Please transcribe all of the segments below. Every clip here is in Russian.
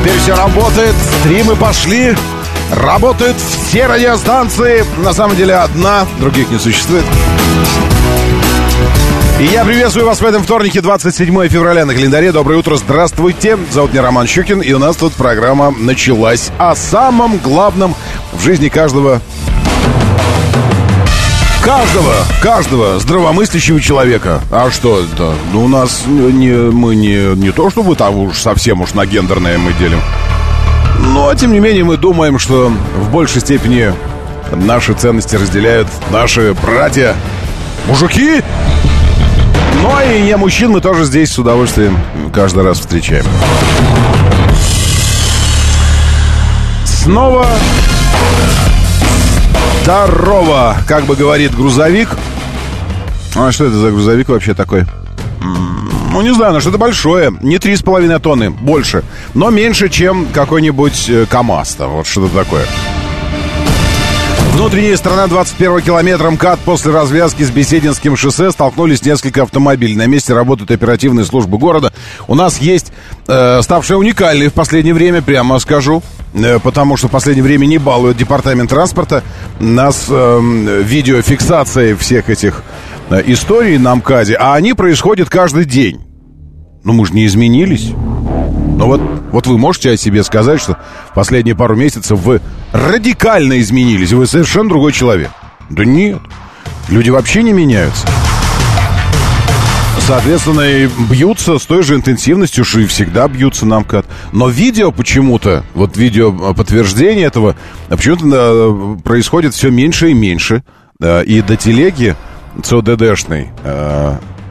Теперь все работает, стримы пошли. Работают все радиостанции. На самом деле одна, других не существует. И я приветствую вас в этом вторнике, 27 февраля на календаре. Доброе утро, здравствуйте. Зовут меня Роман Щукин, и у нас тут программа началась о самом главном в жизни каждого Каждого, каждого здравомыслящего человека. А что это? Ну, у нас не, мы не, не то, чтобы там уж совсем уж на гендерное мы делим. Но, тем не менее, мы думаем, что в большей степени наши ценности разделяют наши братья, мужики. Но и не мужчин мы тоже здесь с удовольствием каждый раз встречаем. Снова Здорово, как бы говорит грузовик. А что это за грузовик вообще такой? Ну, не знаю, но что-то большое. Не три с половиной тонны, больше. Но меньше, чем какой-нибудь э, КАМАЗ. Там, вот что-то такое. Внутренняя сторона 21 километра МКАД после развязки с Бесединским шоссе столкнулись несколько автомобилей. На месте работают оперативные службы города. У нас есть э, ставшая уникальной в последнее время, прямо скажу, потому что в последнее время не балует департамент транспорта. Нас э, видеофиксацией всех этих э, историй на МКАДе, а они происходят каждый день. Ну, мы же не изменились. Но вот, вот вы можете о себе сказать, что в последние пару месяцев вы радикально изменились, вы совершенно другой человек. Да нет. Люди вообще не меняются. Соответственно, и бьются с той же интенсивностью, что и всегда бьются на МКАД. Но видео почему-то, вот видео подтверждение этого, почему-то происходит все меньше и меньше. И до телеги ЦОДДшной,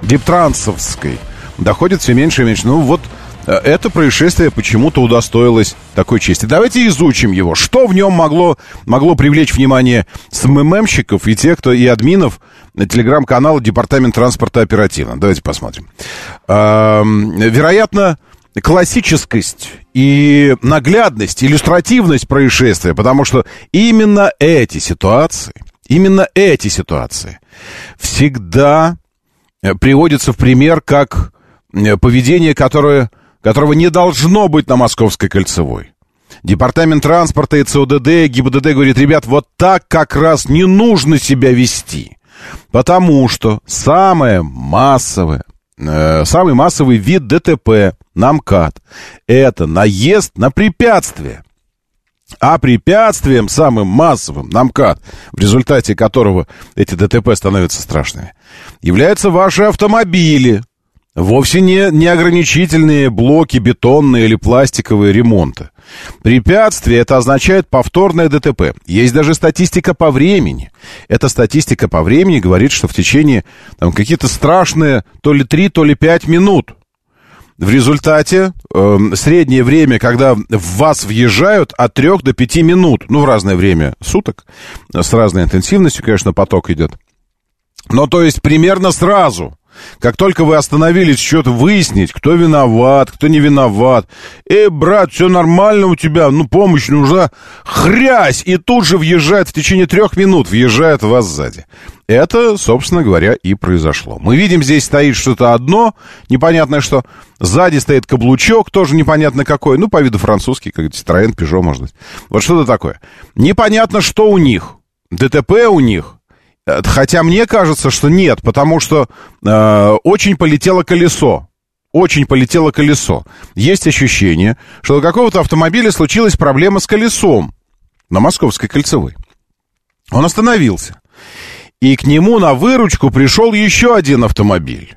диптрансовской, доходит все меньше и меньше. Ну вот Э, это происшествие почему-то удостоилось такой чести. Давайте изучим его. Что в нем могло, могло привлечь внимание СММщиков и тех, кто и админов телеграм-канала Департамент транспорта оперативно. Давайте посмотрим. Вероятно, классическость и наглядность, иллюстративность происшествия, потому что именно эти ситуации, именно эти ситуации всегда э, приводятся в пример как э, поведение, которое которого не должно быть на Московской кольцевой. Департамент транспорта и ЦОДД, ГИБДД говорит, ребят, вот так как раз не нужно себя вести. Потому что самое массовое, э, самый массовый вид ДТП на МКАД – это наезд на препятствие. А препятствием самым массовым на МКАД, в результате которого эти ДТП становятся страшными, являются ваши автомобили, Вовсе не, не ограничительные блоки бетонные или пластиковые ремонта. Препятствие это означает повторное ДТП. Есть даже статистика по времени. Эта статистика по времени говорит, что в течение там, какие-то страшные то ли 3, то ли 5 минут. В результате э, среднее время, когда в вас въезжают, от 3 до 5 минут. Ну, в разное время суток. С разной интенсивностью, конечно, поток идет. Но то есть примерно сразу. Как только вы остановились что-то выяснить, кто виноват, кто не виноват. Эй, брат, все нормально у тебя, ну помощь нужна. Хрясь! И тут же въезжает в течение трех минут, въезжает вас сзади. Это, собственно говоря, и произошло. Мы видим, здесь стоит что-то одно, непонятное что. Сзади стоит каблучок, тоже непонятно какой. Ну, по виду французский, как Citroёn, Peugeot, может быть. Вот что-то такое. Непонятно, что у них. ДТП у них. Э, хотя мне кажется, что нет, потому что э, очень полетело колесо. Очень полетело колесо. Есть ощущение, что у какого-то автомобиля случилась проблема с колесом на Московской кольцевой. Он остановился. И к нему на выручку пришел еще один автомобиль.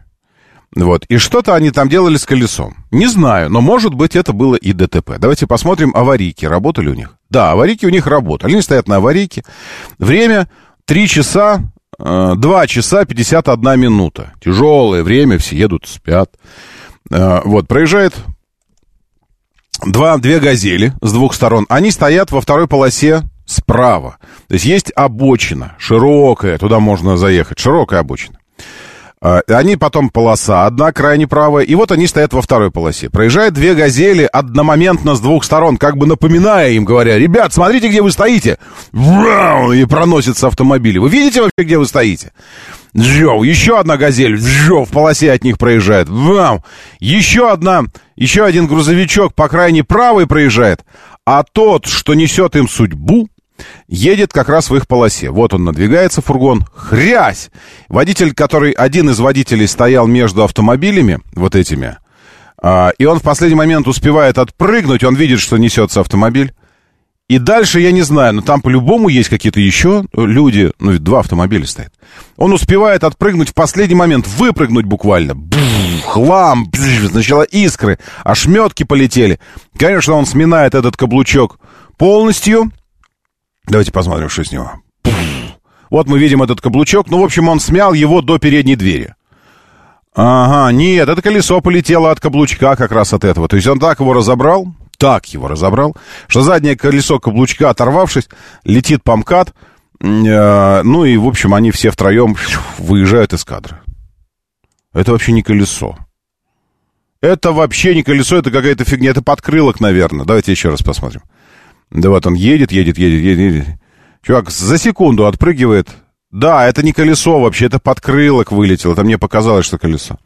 Вот. И что-то они там делали с колесом. Не знаю, но может быть это было и ДТП. Давайте посмотрим, аварийки работали у них. Да, аварийки у них работали. Они стоят на аварийке. Время 3 часа, 2 э, часа 51 минута. Тяжелое время, все едут, спят. Э, вот, проезжает два, две газели с двух сторон. Они стоят во второй полосе справа. То есть есть обочина широкая, туда можно заехать, широкая обочина. А, они потом полоса, одна крайне правая, и вот они стоят во второй полосе. Проезжают две газели одномоментно с двух сторон, как бы напоминая им, говоря, ребят, смотрите, где вы стоите. И проносятся автомобили. Вы видите вообще, где вы стоите? Джо, еще одна газель, Джо, в полосе от них проезжает. Вау! Еще одна, еще один грузовичок по крайней правой проезжает, а тот, что несет им судьбу, едет как раз в их полосе. Вот он надвигается, фургон. Хрясь! Водитель, который... Один из водителей стоял между автомобилями, вот этими, а, и он в последний момент успевает отпрыгнуть, он видит, что несется автомобиль. И дальше я не знаю, но там по-любому есть какие-то еще люди, ну, ведь два автомобиля стоят. Он успевает отпрыгнуть в последний момент, выпрыгнуть буквально. Бух, хлам, сначала искры, ошметки полетели. Конечно, он сминает этот каблучок полностью, Давайте посмотрим, что с него. Вот мы видим этот каблучок. Ну, в общем, он смял его до передней двери. Ага, нет, это колесо полетело от каблучка как раз от этого. То есть он так его разобрал, так его разобрал, что заднее колесо каблучка, оторвавшись, летит по МКАД. Э, ну и, в общем, они все втроем выезжают из кадра. Это вообще не колесо. Это вообще не колесо, это какая-то фигня. Это подкрылок, наверное. Давайте еще раз посмотрим. Да вот он едет, едет, едет, едет. Чувак за секунду отпрыгивает. Да, это не колесо вообще, это подкрылок вылетело. Это мне показалось, что колесо.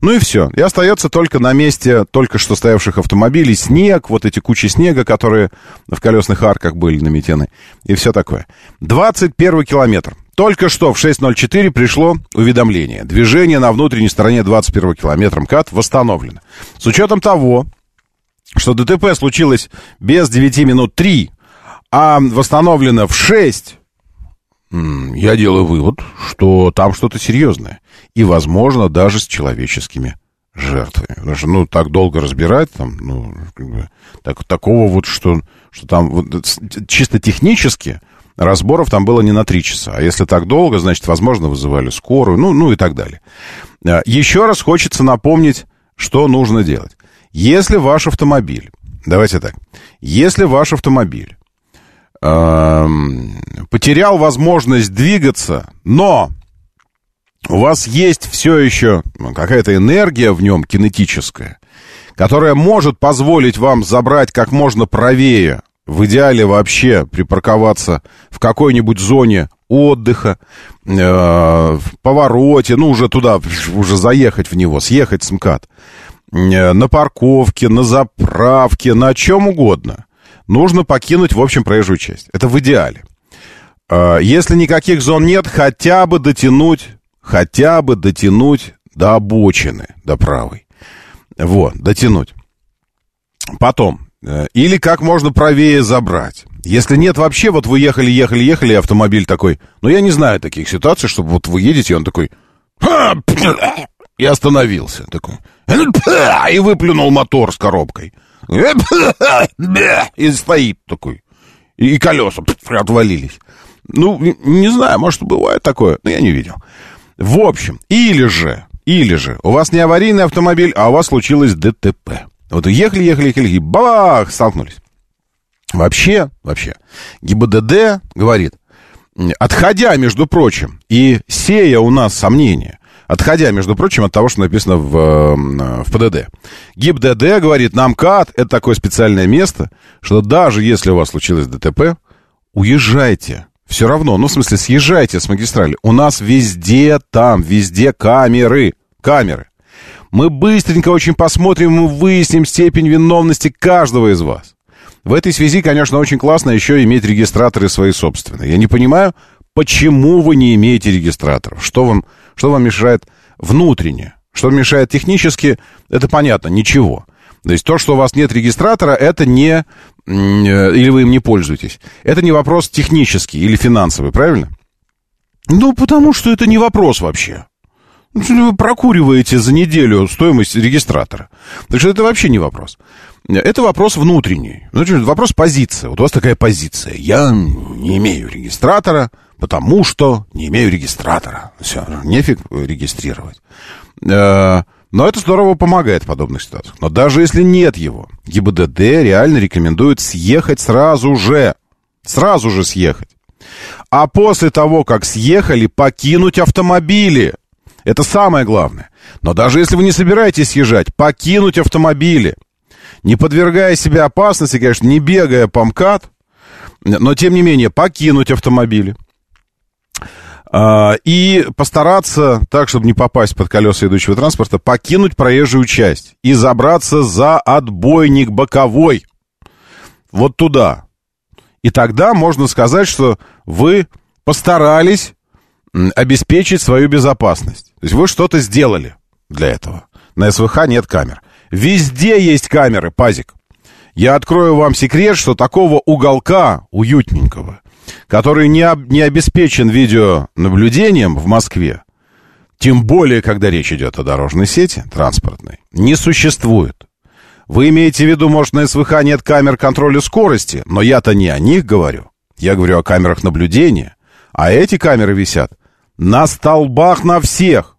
Ну и все. И остается только на месте только что стоявших автомобилей снег, вот эти кучи снега, которые в колесных арках были наметены, и все такое. 21 километр. Только что в 6.04 пришло уведомление. Движение на внутренней стороне 21 километра МКАД восстановлено. С учетом того, что ДТП случилось без 9 минут 3, а восстановлено в 6, я делаю вывод, что там что-то серьезное. И, возможно, даже с человеческими жертвами. Потому что, ну, так долго разбирать, там, ну, как бы, так, такого вот, что, что там вот, чисто технически разборов там было не на три часа. А если так долго, значит, возможно, вызывали скорую, ну, ну и так далее. А, еще раз хочется напомнить, что нужно делать. Если ваш автомобиль, давайте так, если ваш автомобиль э, потерял возможность двигаться, но у вас есть все еще какая-то энергия в нем кинетическая, которая может позволить вам забрать как можно правее, в идеале вообще припарковаться в какой-нибудь зоне отдыха, э, в повороте, ну, уже туда, уже заехать в него, съехать с МКАД. Э, на парковке, на заправке, на чем угодно, нужно покинуть, в общем, проезжую часть. Это в идеале. Э, если никаких зон нет, хотя бы дотянуть, хотя бы дотянуть до обочины, до правой. Вот, дотянуть. Потом, э, или как можно правее забрать. Если нет вообще, вот вы ехали, ехали, ехали, автомобиль такой, ну я не знаю таких ситуаций, чтобы вот вы едете, и он такой, и остановился. Такой. И выплюнул мотор с коробкой. И стоит такой. И колеса отвалились. Ну, не знаю, может, бывает такое, но я не видел. В общем, или же, или же, у вас не аварийный автомобиль, а у вас случилось ДТП. Вот ехали, ехали, ехали, и бах, столкнулись. Вообще, вообще, ГИБДД говорит, отходя, между прочим, и сея у нас сомнения, Отходя, между прочим, от того, что написано в, э, в ПДД. ГИБДД говорит, нам КАТ — это такое специальное место, что даже если у вас случилось ДТП, уезжайте. Все равно, ну, в смысле, съезжайте с магистрали. У нас везде там, везде камеры. Камеры. Мы быстренько очень посмотрим и выясним степень виновности каждого из вас. В этой связи, конечно, очень классно еще иметь регистраторы свои собственные. Я не понимаю, почему вы не имеете регистраторов. Что вам что вам мешает внутренне? Что мешает технически, это понятно, ничего. То есть то, что у вас нет регистратора, это не... Э, или вы им не пользуетесь. Это не вопрос технический или финансовый, правильно? Ну, потому что это не вопрос вообще. Ну, вы прокуриваете за неделю стоимость регистратора. Так что это вообще не вопрос. Это вопрос внутренний. Вопрос позиции. Вот у вас такая позиция. Я не имею регистратора, потому что не имею регистратора. Все, нефиг регистрировать. Э, Но это здорово помогает в подобных ситуациях. Но даже если нет его, ГИБДД реально рекомендует съехать сразу же. Сразу же съехать. А после того, как съехали, покинуть автомобили. Это самое главное. Но даже если вы не собираетесь съезжать, покинуть автомобили. Не подвергая себя опасности, конечно, не бегая по МКАД, но тем не менее покинуть автомобили. А, и постараться, так, чтобы не попасть под колеса идущего транспорта, покинуть проезжую часть и забраться за отбойник боковой. Вот туда. И тогда можно сказать, что вы постарались обеспечить свою безопасность. То есть вы что-то сделали для этого. На СВХ нет камер. Везде есть камеры, пазик. Я открою вам секрет, что такого уголка уютненького, который не, об, не обеспечен видеонаблюдением в Москве, тем более, когда речь идет о дорожной сети транспортной, не существует. Вы имеете в виду, может, на СВХ нет камер контроля скорости, но я-то не о них говорю. Я говорю о камерах наблюдения. А эти камеры висят на столбах на всех.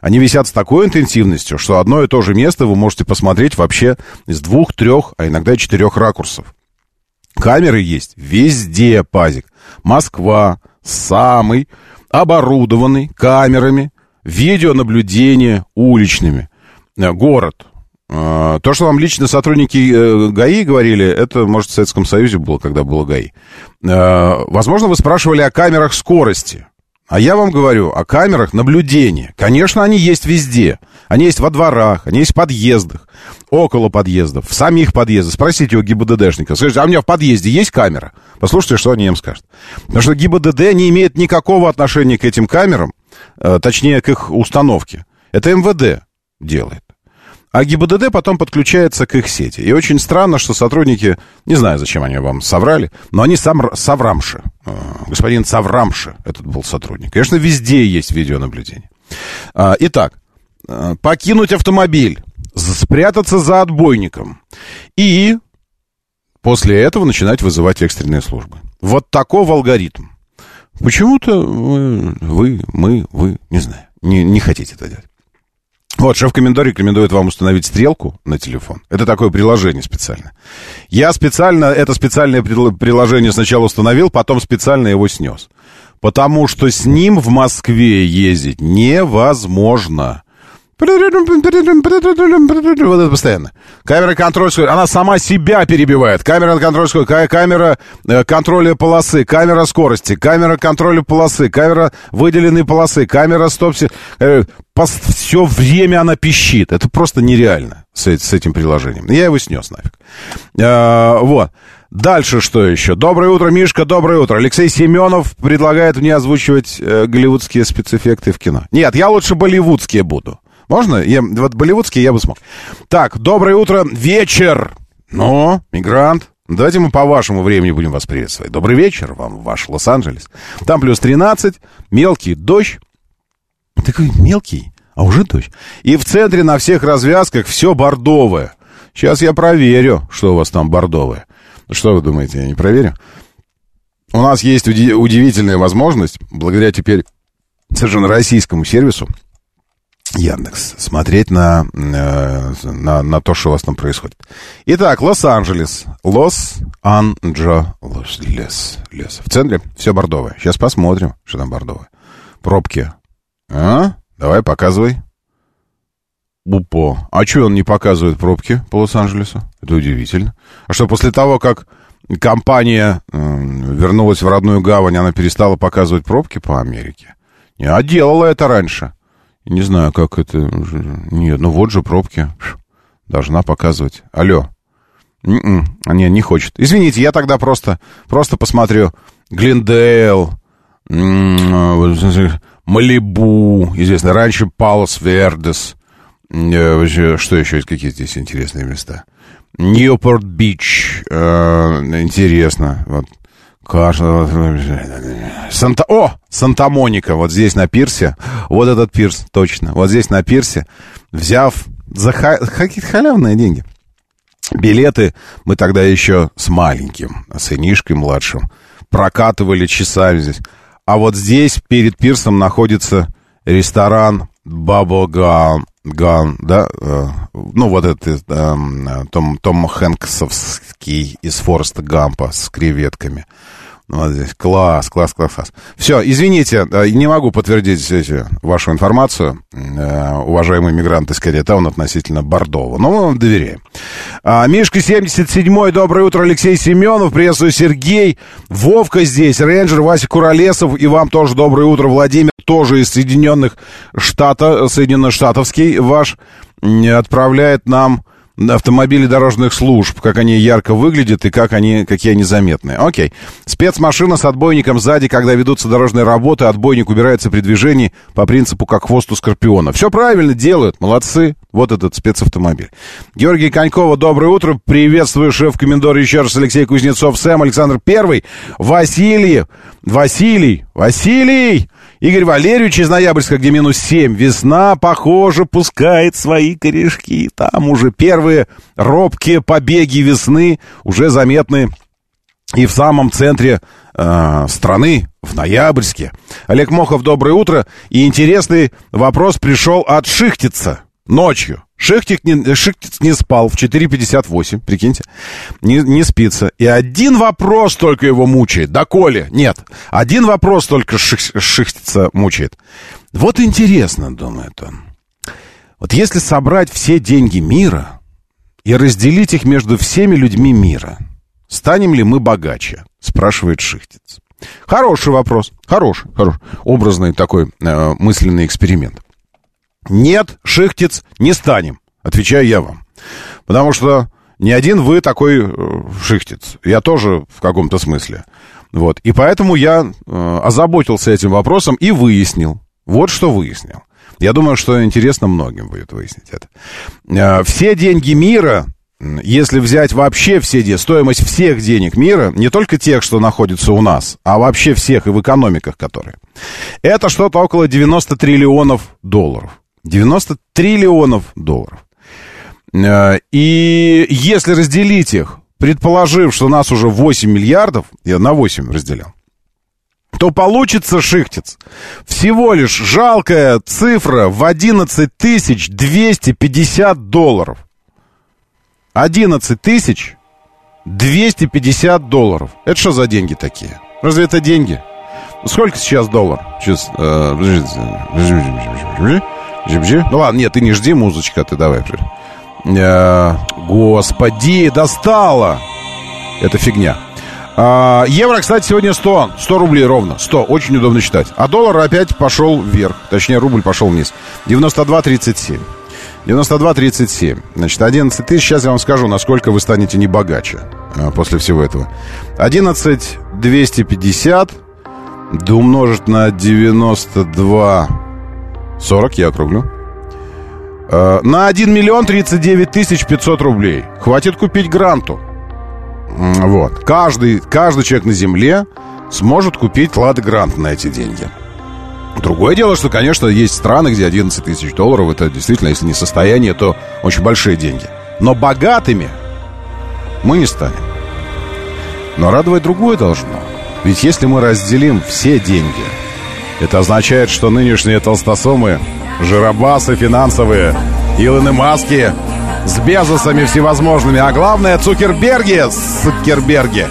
Они висят с такой интенсивностью, что одно и то же место вы можете посмотреть вообще из двух, трех, а иногда и четырех ракурсов. Камеры есть везде, пазик. Москва самый оборудованный камерами видеонаблюдения уличными. Э, город. Э, то, что вам лично сотрудники э, ГАИ говорили, это, может, в Советском Союзе было, когда было ГАИ. Возможно, вы спрашивали о камерах скорости. А я вам говорю о камерах наблюдения. Конечно, они есть везде. Они есть во дворах, они есть в подъездах, около подъездов, в самих подъездах. Спросите у ГИБДДшника. Скажите, а у меня в подъезде есть камера? Послушайте, что они им скажут. Потому что ГИБДД не имеет никакого отношения к этим камерам, э, точнее, к их установке. Это МВД делает. А ГИБДД потом подключается к их сети. И очень странно, что сотрудники, не знаю, зачем они вам соврали, но они сам Саврамши, э, господин Саврамши, этот был сотрудник. Конечно, везде есть видеонаблюдение. А, итак, э, покинуть автомобиль, спрятаться за отбойником и после этого начинать вызывать экстренные службы. Вот таков алгоритм. Почему-то вы, мы, вы, не знаю, не, не хотите это делать. Вот, шеф-комендор рекомендует вам установить стрелку на телефон. Это такое приложение специально. Я специально, это специальное приложение сначала установил, потом специально его снес. Потому что с ним в Москве ездить невозможно. Вот это постоянно. Камера контроля, она сама себя перебивает. Камера контроля, камера э, контроля полосы, камера скорости, камера контроля полосы, камера выделенной полосы, камера стоп... Э, Все время она пищит. Это просто нереально с, с этим приложением. Я его снес нафиг. А, вот. Дальше что еще? Доброе утро, Мишка, доброе утро. Алексей Семенов предлагает мне озвучивать э, голливудские спецэффекты в кино. Нет, я лучше болливудские буду. Можно? Я, вот болливудский я бы смог. Так, доброе утро, вечер. Ну, мигрант. Давайте мы по вашему времени будем вас приветствовать. Добрый вечер вам, ваш Лос-Анджелес. Там плюс 13, мелкий дождь. Такой мелкий, а уже дождь. И в центре на всех развязках все бордовое. Сейчас я проверю, что у вас там бордовое. Что вы думаете, я не проверю? У нас есть удивительная возможность, благодаря теперь совершенно российскому сервису, Яндекс, смотреть на, э, на, на то, что у вас там происходит. Итак, Лос-Анджелес. Лос-Анджелес. Лес. В центре все бордовое. Сейчас посмотрим, что там бордовое. Пробки. А? Давай, показывай. Упо. А что он не показывает пробки по Лос-Анджелесу? Это удивительно. А что, после того, как компания э, вернулась в родную гавань, она перестала показывать пробки по Америке? Не, а делала это раньше. Не знаю, как это... Нет, ну вот же пробки. Должна показывать. Алло. Н-н, м-м, не, не хочет. Извините, я тогда просто, просто посмотрю. Глиндейл, Малибу, известно, раньше Палос Вердес. Э, что еще есть, какие здесь интересные места? Ньюпорт Бич, э, интересно. Вот. Санта... О! Санта-Моника, вот здесь на пирсе. Вот этот пирс, точно. Вот здесь на пирсе, взяв за ха... какие-то халявные деньги. Билеты мы тогда еще с маленьким, сынишкой младшим, прокатывали часами здесь. А вот здесь, перед пирсом, находится ресторан Bubba Gump, да, э, ну вот этот э, Том, Том Хэнксовский из Фореста Гампа с креветками. Вот здесь. Класс, класс, класс, класс. Все, извините, э, не могу подтвердить эти, вашу информацию, э, уважаемые мигранты из Koreatown относительно Бордова. Но мы вам доверяем. А, Мишка 77-й, доброе утро, Алексей Семенов, приветствую, Сергей, Вовка здесь, Рейнджер, Вася Куролесов, и вам тоже доброе утро, Владимир, тоже из Соединенных Штатов, Соединенных Штатовский ваш, отправляет нам автомобили дорожных служб, как они ярко выглядят и как они, какие они заметные. Окей. Спецмашина с отбойником сзади, когда ведутся дорожные работы, отбойник убирается при движении по принципу как хвост у скорпиона. Все правильно делают, молодцы. Вот этот спецавтомобиль. Георгий Конькова, доброе утро. Приветствую шеф-комендор еще раз Алексей Кузнецов, Сэм, Александр Первый, Василий, Василий, Василий, Игорь Валерьевич из Ноябрьска, где минус 7. Весна, похоже, пускает свои корешки. Там уже первые робкие побеги весны уже заметны и в самом центре э, страны, в Ноябрьске. Олег Мохов, доброе утро. И интересный вопрос пришел от Шихтица ночью. Шехтик не, Шехтиц не спал в 4.58, прикиньте, не, не спится. И один вопрос только его мучает. Да, Коля, нет. Один вопрос только Ших, Шехтица мучает. Вот интересно, думает он. Вот если собрать все деньги мира и разделить их между всеми людьми мира, станем ли мы богаче? Спрашивает Шихтиц. Хороший вопрос. Хороший, хороший. Образный такой э, мысленный эксперимент. Нет, шихтец, не станем, отвечаю я вам. Потому что не один вы такой э, шихтец. Я тоже в каком-то смысле. Вот. И поэтому я э, озаботился этим вопросом и выяснил. Вот что выяснил. Я думаю, что интересно многим будет выяснить это. Э, все деньги мира, если взять вообще все деньги, стоимость всех денег мира, не только тех, что находятся у нас, а вообще всех и в экономиках, которые, это что-то около 90 триллионов долларов. 90 триллионов долларов. Э, и если разделить их, предположив, что нас уже 8 миллиардов, я на 8 разделял, то получится, Шихтец, всего лишь жалкая цифра в 11 тысяч 250 долларов. 11 тысяч 250 долларов. Это что за деньги такие? Разве это деньги? Сколько сейчас доллар? Сейчас, э, Жи-жи. Ну ладно, нет, ты не жди, музычка, ты давай. Э, господи, достала! Это фигня. А, евро, кстати, сегодня 100. 100 рублей ровно. 100. Очень удобно считать. А доллар опять пошел вверх. Точнее, рубль пошел вниз. 92,37. 92,37. Значит, 11 тысяч. Сейчас я вам скажу, насколько вы станете не богаче а, после всего этого. 11 250 да умножить на 92 40, я округлю. Э, на 1 миллион 39 тысяч 500 рублей. Хватит купить гранту. Вот. Каждый, каждый человек на Земле сможет купить Лада Грант на эти деньги. Другое дело, что, конечно, есть страны, где 11 тысяч долларов, это действительно, если не состояние, то очень большие деньги. Но богатыми мы не станем. Но радовать другое должно. Ведь если мы разделим все деньги это означает, что нынешние толстосумы, жиробасы финансовые, Илоны Маски с Безосами всевозможными, а главное Цукерберги, Цукерберги,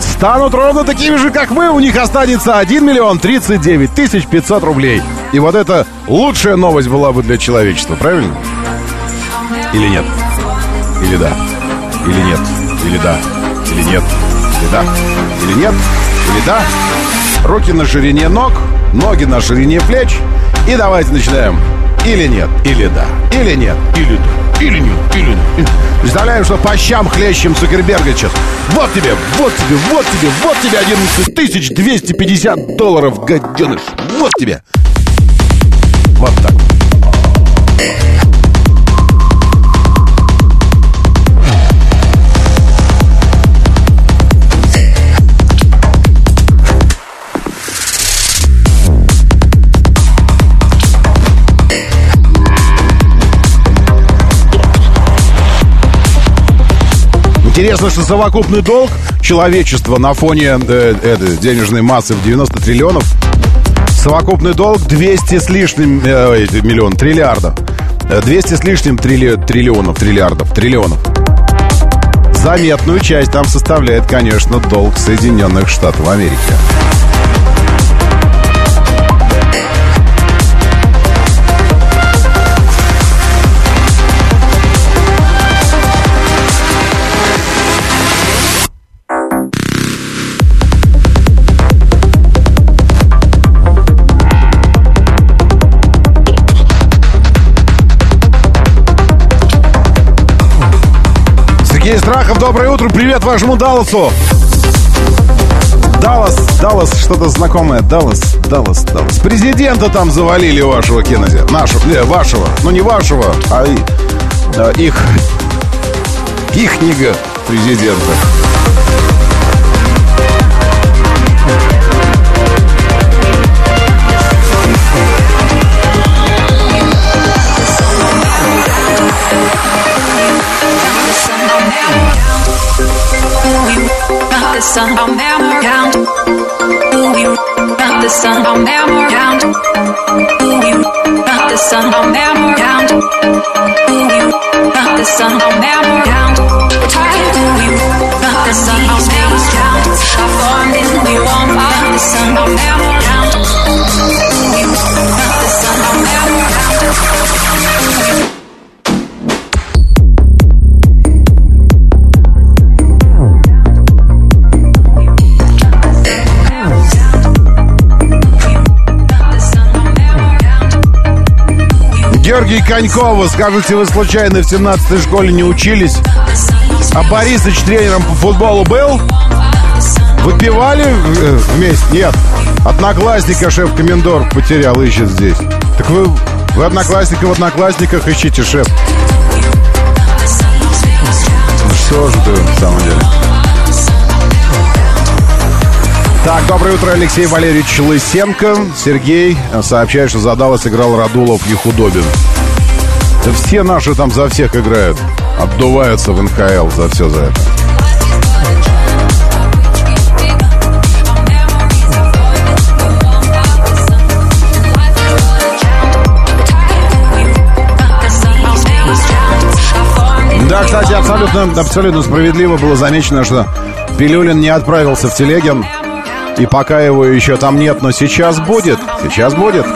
станут ровно такими же, как мы. У них останется 1 миллион 39 тысяч 500 рублей. И вот это лучшая новость была бы для человечества, правильно? Или нет? Или да? Или нет? Или да? Или нет? Или да? Или нет? Или да? Руки на ширине ног, ноги на ширине плеч. И давайте начинаем. Или нет, или да, или нет, или да, или нет, или нет. Представляем, что по щам хлещем Цукерберга сейчас. Вот тебе, вот тебе, вот тебе, вот тебе 11 тысяч 250 долларов, гаденыш. Вот тебе. Вот так. Интересно, что совокупный долг человечества на фоне э, э, денежной массы в 90 триллионов, совокупный долг 200 с лишним э, миллион, триллиардов. 200 с лишним трилли... триллионов, триллиардов, триллионов. Заметную часть там составляет, конечно, долг Соединенных Штатов Америки. Сергей Страхов, доброе утро, привет вашему Далласу. Даллас, Даллас, что-то знакомое. Даллас, Даллас, Даллас. Президента там завалили вашего Кеннеди. Нашего, не, вашего. Ну, не вашего, а, а их, ихнего президента. The sun, I'll never count. You the sun, I'll never count. You the sun, I'll never count. You the sun, I'll never count. Ooh, you the sun, I'll never count. I formed in we won't the sun, I'll never count. You the sun, I'll never count. Георгий Конькова, скажите, вы случайно в 17-й школе не учились? А Борисыч тренером по футболу был? Выпивали э, вместе? Нет. Одноклассника шеф-комендор потерял, ищет здесь. Так вы, вы одноклассника в одноклассниках ищите, шеф. Ну что же ты, на самом деле? Так, доброе утро, Алексей Валерьевич Лысенко. Сергей сообщает, что задалось играл Радулов Ехудобин. Да все наши там за всех играют. Отдуваются в НХЛ за все за это. Да, кстати, абсолютно, абсолютно справедливо было замечено, что Пилюлин не отправился в Телегин. И пока его еще там нет, но сейчас будет. Сейчас будет.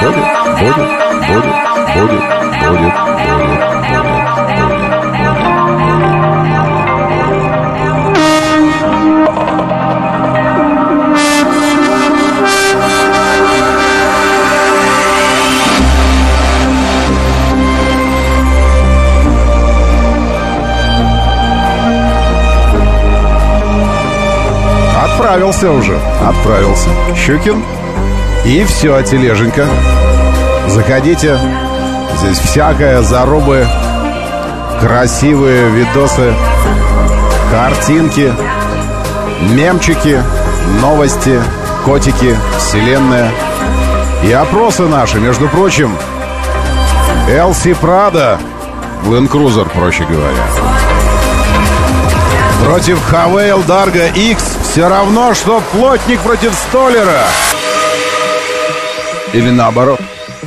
Будет, будет, будет, будет, будет, будет, будет. Отправился уже. Отправился. Щукин. И все, тележенька. Заходите. Здесь всякое, зарубы, красивые видосы, картинки, мемчики, новости, котики, вселенная. И опросы наши, между прочим. Элси Прада. Land Cruiser, проще говоря. Против Хавейл Дарга X все равно, что плотник против столера. Или наоборот.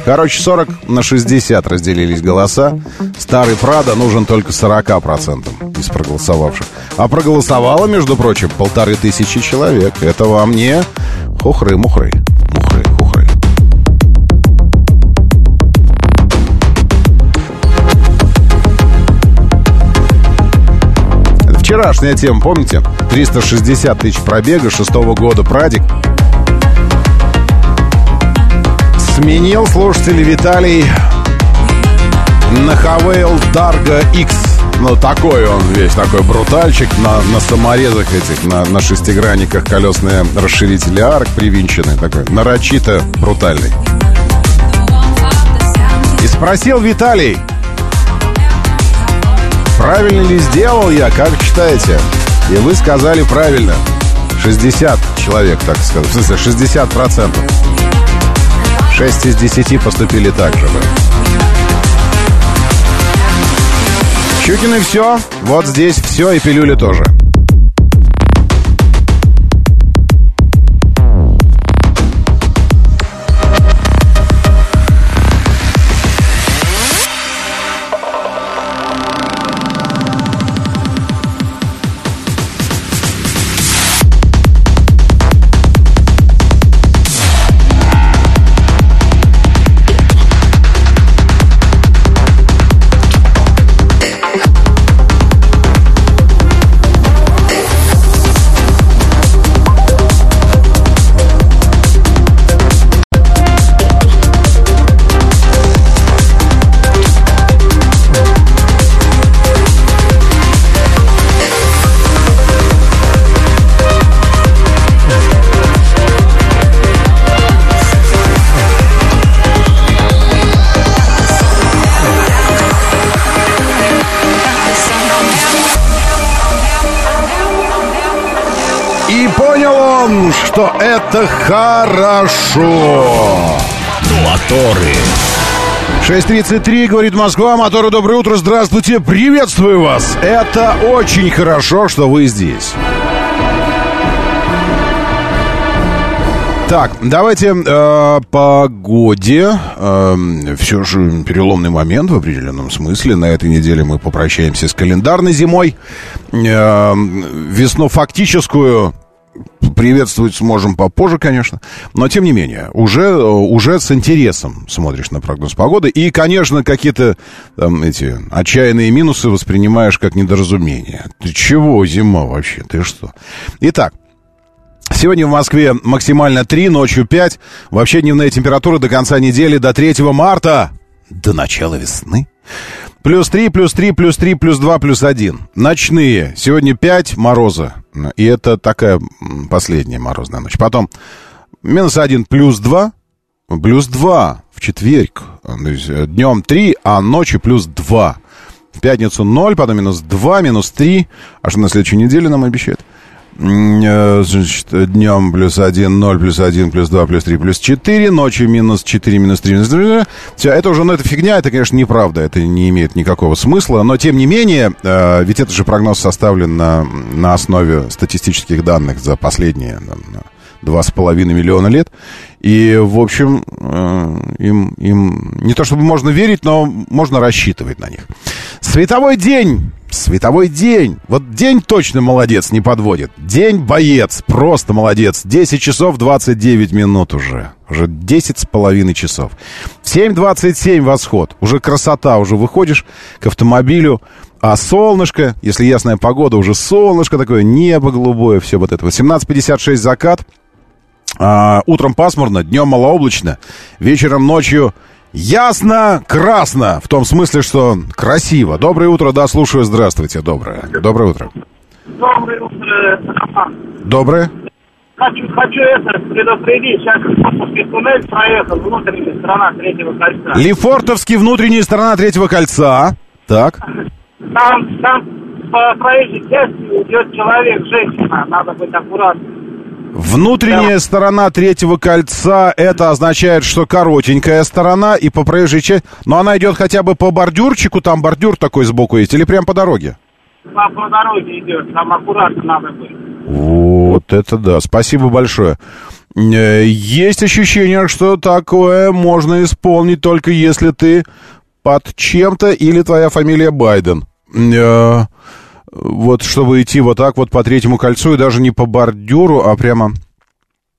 Короче, 40 на 60 разделились голоса. Старый Прада нужен только 40% из проголосовавших. А проголосовало, между прочим, полторы тысячи человек. Это вам не хухры-мухры. Мухры, хухры. Это вчерашняя тема, помните? 360 тысяч пробега шестого года Прадик. Сменил слушатель Виталий на Хавейл Дарго X. Ну, такой он весь, такой брутальчик на, на саморезах этих, на, на шестигранниках колесные расширители арок привинчены. Такой нарочито брутальный. И спросил Виталий, правильно ли сделал я, как считаете? И вы сказали правильно. 60 человек, так сказать. В смысле, 60 процентов. 6 из 10 поступили так же. Щукин и все. Вот здесь все, и пилюли тоже. Это хорошо. Моторы. 6.33, говорит Москва, моторы, доброе утро, здравствуйте, приветствую вас. Это очень хорошо, что вы здесь. Так, давайте э, погоде. Э, все же переломный момент в определенном смысле. На этой неделе мы попрощаемся с календарной зимой. Э, весну фактическую приветствовать сможем попозже, конечно. Но, тем не менее, уже, уже с интересом смотришь на прогноз погоды. И, конечно, какие-то там эти отчаянные минусы воспринимаешь как недоразумение. Ты чего, зима вообще? Ты что? Итак, Сегодня в Москве максимально 3, ночью 5. Вообще дневная температура до конца недели, до 3 марта. До начала весны. Плюс 3, плюс 3, плюс 3, плюс 2, плюс 1. Ночные. Сегодня 5 мороза. И это такая последняя морозная ночь. Потом минус 1, плюс 2. Плюс 2 в четверг. Днем 3, а ночью плюс 2. В пятницу 0, потом минус 2, минус 3. А что на следующей неделе нам обещают? Э, значит, днем плюс 1, 0, плюс 1, плюс 2, плюс 3, плюс 4, ночью минус 4, минус 3, минус 3. Все, это уже, ну, это фигня, это, конечно, неправда, это не имеет никакого смысла, но, тем не менее, э, ведь это же прогноз составлен на, на основе статистических данных за последние два с половиной миллиона лет, и, в общем, э, им, им не то чтобы можно верить, но можно рассчитывать на них. Световой день Световой день. Вот день точно молодец, не подводит. День боец, просто молодец. 10 часов 29 минут уже. Уже 10 с половиной часов. В 7.27 восход. Уже красота, уже выходишь к автомобилю. А солнышко, если ясная погода, уже солнышко такое, небо голубое, все вот это. 17.56 закат. А, утром пасмурно, днем малооблачно. Вечером, ночью Ясно, красно, в том смысле, что красиво. Доброе утро, да, слушаю, здравствуйте, доброе. Доброе утро. Доброе утро. Доброе. Хочу, хочу это предупредить. Сейчас Лефортовский туннель проехал, внутренняя сторона третьего кольца. Лефортовский внутренняя сторона третьего кольца. Так. Там, там по проезжей части идет человек, женщина. Надо быть аккуратным. Внутренняя да. сторона третьего кольца, это означает, что коротенькая сторона, и по проезжей части... Но она идет хотя бы по бордюрчику, там бордюр такой сбоку есть, или прям по дороге? По, по дороге идет, там аккуратно надо быть. Вот это да, спасибо большое. Э, есть ощущение, что такое можно исполнить только если ты под чем-то или твоя фамилия Байден. Вот чтобы идти вот так вот по третьему кольцу и даже не по бордюру, а прямо...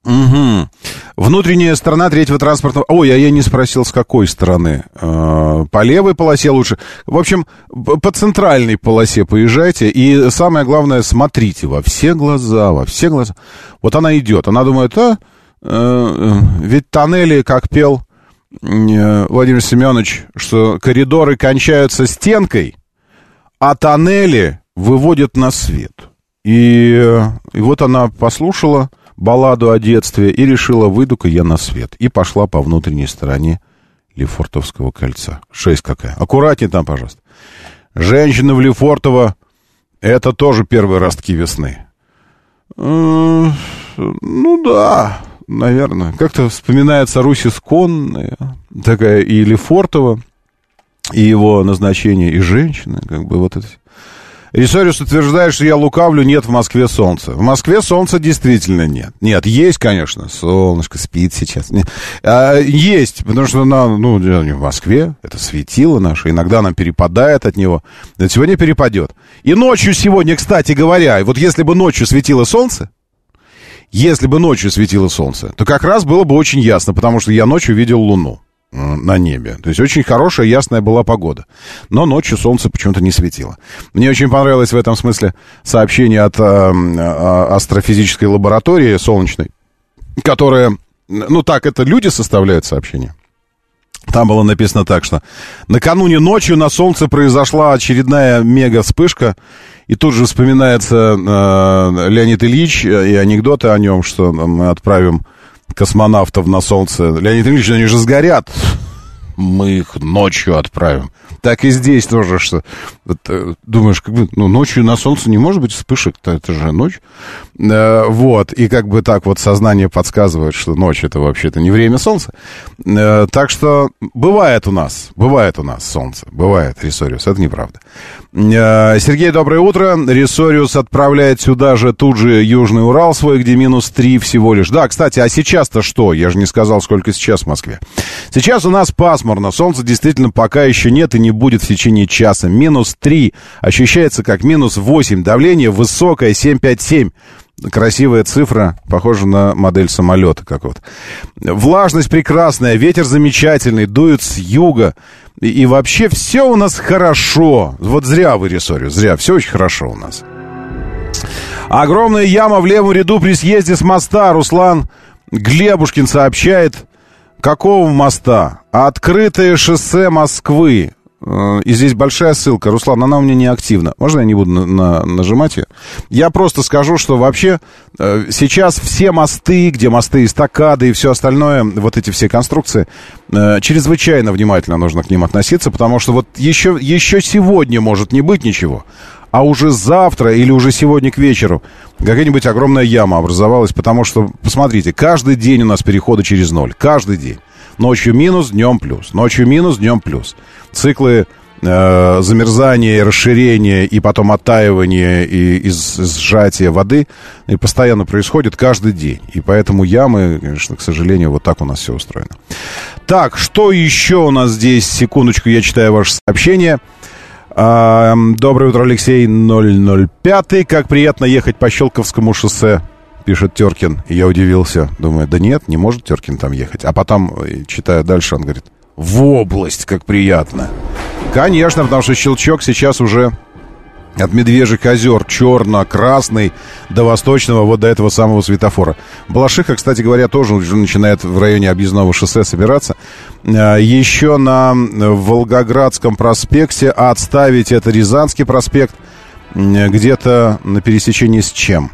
Угу. Внутренняя сторона третьего транспортного... Ой, а я не спросил, с какой стороны. Э, по левой полосе лучше. В общем, по центральной полосе поезжайте. И самое главное, смотрите во все глаза, во все глаза. Вот она идет. Она думает, а, э, ведь тоннели, как пел э, Владимир Семенович, что коридоры кончаются стенкой, а тоннели выводят на свет. И, и вот она послушала балладу о детстве и решила, выйду-ка я на свет. И пошла по внутренней стороне Лефортовского кольца. Шесть какая. Аккуратнее там, пожалуйста. Женщина в Лефортово — это тоже первые ростки весны. Ну да, наверное. Как-то вспоминается Русь исконная, такая и Лефортово, и его назначение, и женщины, как бы вот это Рисориус утверждает, что я лукавлю, нет в Москве солнца. В Москве солнца действительно нет. Нет, есть, конечно, солнышко спит сейчас. А, есть, потому что на, ну, в Москве это светило наше, иногда нам перепадает от него. Но сегодня перепадет. И ночью сегодня, кстати говоря, вот если бы ночью светило солнце, если бы ночью светило солнце, то как раз было бы очень ясно, потому что я ночью видел луну. Э, на небе. То есть очень хорошая, ясная была погода. Но ночью солнце почему-то не светило. Мне очень понравилось в этом смысле сообщение от э, э, астрофизической лаборатории солнечной, которая, ну так, это люди составляют сообщение. Там было написано так, что накануне ночью на Солнце произошла очередная мега-вспышка, и тут же вспоминается э, Леонид Ильич и анекдоты о нем, что мы отправим космонавтов на Солнце. Леонид Ильич, они же сгорят. Мы их ночью отправим. Так и здесь тоже, что вот, э, думаешь, как бы, ну, ночью на солнце не может быть вспышек, то это же ночь. Э, вот, и как бы так вот сознание подсказывает, что ночь это вообще-то не время солнца. Э, так что бывает у нас, бывает у нас солнце, бывает, Рисориус, это неправда. Э, Сергей, доброе утро. Рисориус отправляет сюда же тут же Южный Урал свой, где минус 3 всего лишь. Да, кстати, а сейчас-то что? Я же не сказал, сколько сейчас в Москве. Сейчас у нас пасмурно, солнца действительно пока еще нет и не будет в течение часа. Минус 3 ощущается как минус 8, давление высокое 757. Красивая цифра, похожа на модель самолета какого-то. Влажность прекрасная, ветер замечательный, дует с юга. И, и вообще все у нас хорошо. Вот зря вы рисорю, зря. Все очень хорошо у нас. Огромная яма в левом ряду при съезде с моста. Руслан Глебушкин сообщает. Какого моста? Открытое шоссе Москвы. Э, И здесь большая ссылка. Руслан, она у меня не активна. Можно я не буду на, на- нажимать ее? Я просто скажу, что вообще э, сейчас все мосты, где мосты, эстакады и все остальное, вот эти все конструкции, э, чрезвычайно внимательно нужно к ним относиться, потому что вот еще, еще сегодня может не быть ничего, а уже завтра или уже сегодня к вечеру какая-нибудь огромная яма образовалась, потому что, посмотрите, каждый день у нас переходы через ноль. Каждый день. Ночью минус, днем плюс. Ночью минус, днем плюс. Циклы э, замерзания, и расширения и потом оттаивания и, и с- сжатия воды и постоянно происходит каждый день. И поэтому ямы, конечно, к сожалению, вот так у нас все устроено. Так, что еще у нас здесь? Секундочку, я читаю ваше сообщение. Доброе утро, Алексей 005. Как приятно ехать по Щелковскому шоссе, пишет Теркин. И я удивился. Думаю, да нет, не может Теркин там ехать. А потом, э, читая дальше, он говорит, в область, как приятно. Конечно, потому что Щелчок сейчас уже от Медвежьих озер черно-красный до восточного, вот до этого самого светофора. Балашиха, кстати говоря, тоже уже начинает в районе объездного шоссе собираться. А, Еще на Волгоградском проспекте отставить это Рязанский проспект где-то на пересечении с чем?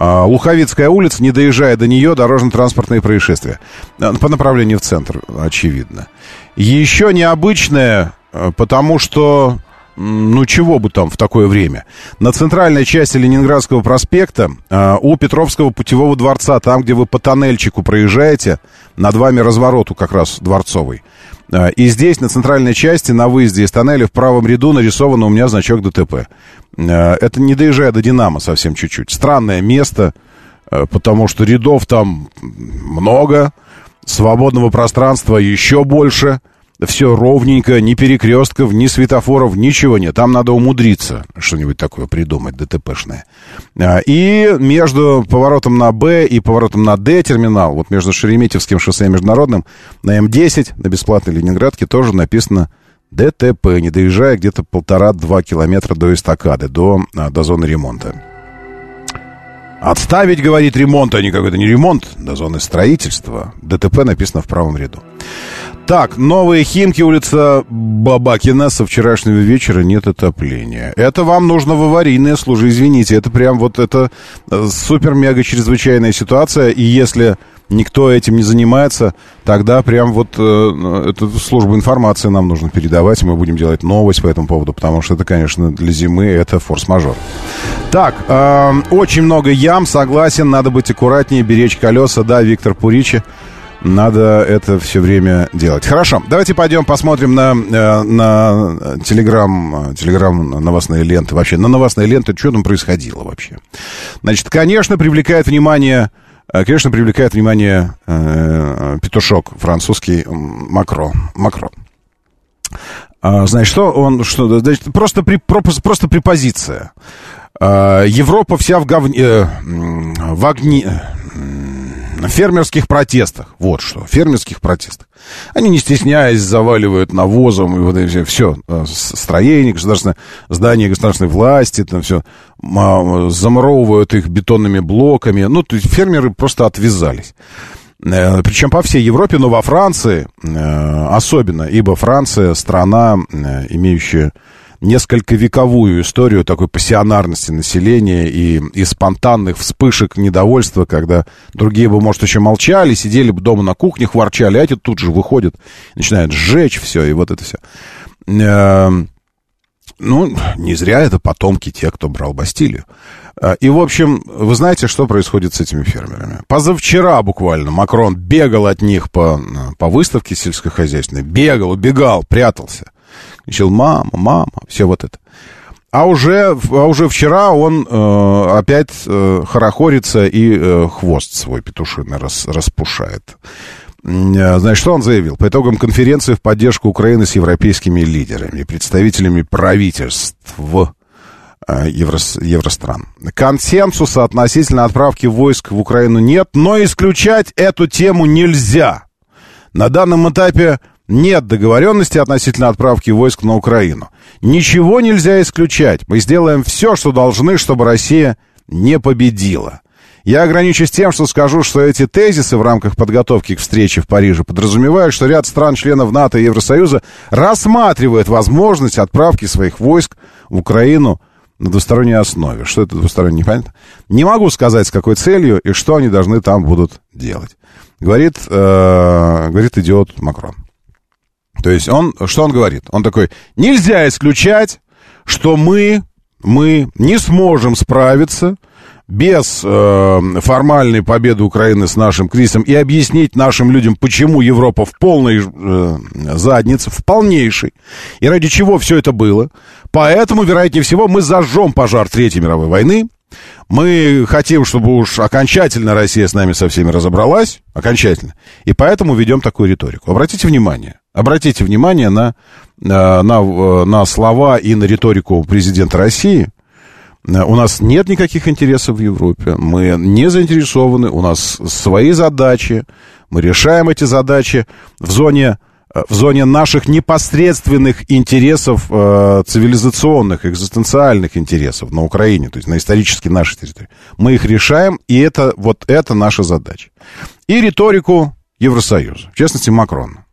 А, Луховицкая улица, не доезжая до нее, дорожно-транспортные происшествия. А, По направлению в центр, очевидно. Еще необычное, э, потому что, ну чего бы там в такое время. На центральной части Ленинградского проспекта, а, у Петровского путевого дворца, там, где вы по тоннельчику проезжаете, над вами развороту как раз дворцовый. А, И здесь, на центральной части, на выезде из тоннеля, в правом ряду нарисован у меня значок ДТП. А, Это не доезжая до Динамо совсем чуть-чуть. Странное место, э, потому что рядов там много, свободного пространства еще больше, все ровненько, ни перекрестков, ни светофоров, ничего нет. Там надо умудриться что-нибудь такое придумать, ДТПшное. А, И между поворотом на Б и поворотом на Д терминал, вот между Шереметьевским шоссе и Международным, на М10, на бесплатной Ленинградке, тоже написано ДТП, не доезжая где-то полтора-два километра до эстакады, до, а, до зоны ремонта. Отставить, говорит, ремонт, а не какой-то не ремонт, до зоны строительства. ДТП написано в правом ряду. Так, новые Химки, улица Бабакина. Со вчерашнего вечера нет отопления. Это вам нужно в аварийные службы, извините. Это прям вот это э, супер-мега чрезвычайная ситуация. И если никто этим не занимается, тогда прям вот э, эту службу информации нам нужно передавать. и Мы будем делать новость по этому поводу, потому что это, конечно, для зимы это форс-мажор. Так, э, очень много ям, согласен, надо быть аккуратнее, беречь колеса. Да, Виктор Пуричи. Надо это все время делать. Хорошо, давайте пойдем посмотрим на, э, на телеграм, телеграм новостные ленты. Вообще, на новостные ленты, что там происходило вообще. Значит, конечно, привлекает внимание, э, конечно, привлекает внимание э, петушок французский Макро. Макро. А, значит, что он, что, значит, просто, при, просто препозиция. А, Европа вся в говне, э, в огне, на фермерских протестах. Вот что, фермерских протестах. Они, не стесняясь, заваливают навозом и вот это все, все э, строение, государственное, здание государственной власти, там все, замуровывают их бетонными блоками. Ну, то есть фермеры просто отвязались. Э, Причем по всей Европе, но во Франции э, особенно, ибо Франция страна, имеющая несколько вековую историю такой пассионарности населения и, и спонтанных вспышек недовольства, когда другие бы, может, еще молчали, сидели бы дома на кухне, ворчали, а эти тут же выходят, начинают сжечь все, и вот это все. Эм, ну, не зря это потомки тех, кто брал Бастилию. Э, И, в общем, вы знаете, что происходит с этими фермерами? Позавчера буквально Макрон бегал от них по, э, по выставке сельскохозяйственной. Бегал, убегал, прятался. Кричал, мама, мама, все вот это. А уже, а уже вчера он э, опять э, хорохорится и э, хвост свой петушиный рас, распушает. Э, Значит, что он заявил? По итогам конференции в поддержку Украины с европейскими лидерами представителями правительств э, еврос- евростран. Консенсуса относительно отправки войск в Украину нет, но исключать эту тему нельзя. На данном этапе нет договоренности относительно отправки войск на Украину. Ничего нельзя исключать. Мы сделаем все, что должны, чтобы Россия не победила. Я ограничусь тем, что скажу, что эти тезисы в рамках подготовки к встрече в Париже подразумевают, что ряд стран-членов НАТО и Евросоюза рассматривает возможность отправки своих войск в Украину на двусторонней основе. Что это двусторонне, непонятно? Не могу сказать, с какой целью и что они должны там будут делать. Говорит, э, говорит идиот Макрон. То есть он, что он говорит? Он такой, нельзя исключать, что мы, мы не сможем справиться без э, формальной победы Украины с нашим кризисом и объяснить нашим людям, почему Европа в полной э, заднице, в полнейшей, и ради чего все это было. Поэтому, вероятнее всего, мы зажжем пожар Третьей мировой войны, мы хотим, чтобы уж окончательно Россия с нами со всеми разобралась, окончательно, и поэтому ведем такую риторику. Обратите внимание, обратите внимание на, на, на, на слова и на риторику президента России. У нас нет никаких интересов в Европе, мы не заинтересованы, у нас свои задачи, мы решаем эти задачи в зоне в зоне наших непосредственных интересов, э, цивилизационных, экзистенциальных интересов на Украине, то есть на исторически нашей территории. Мы их решаем, и это вот это наша задача. И риторику Евросоюза, в частности Макрона.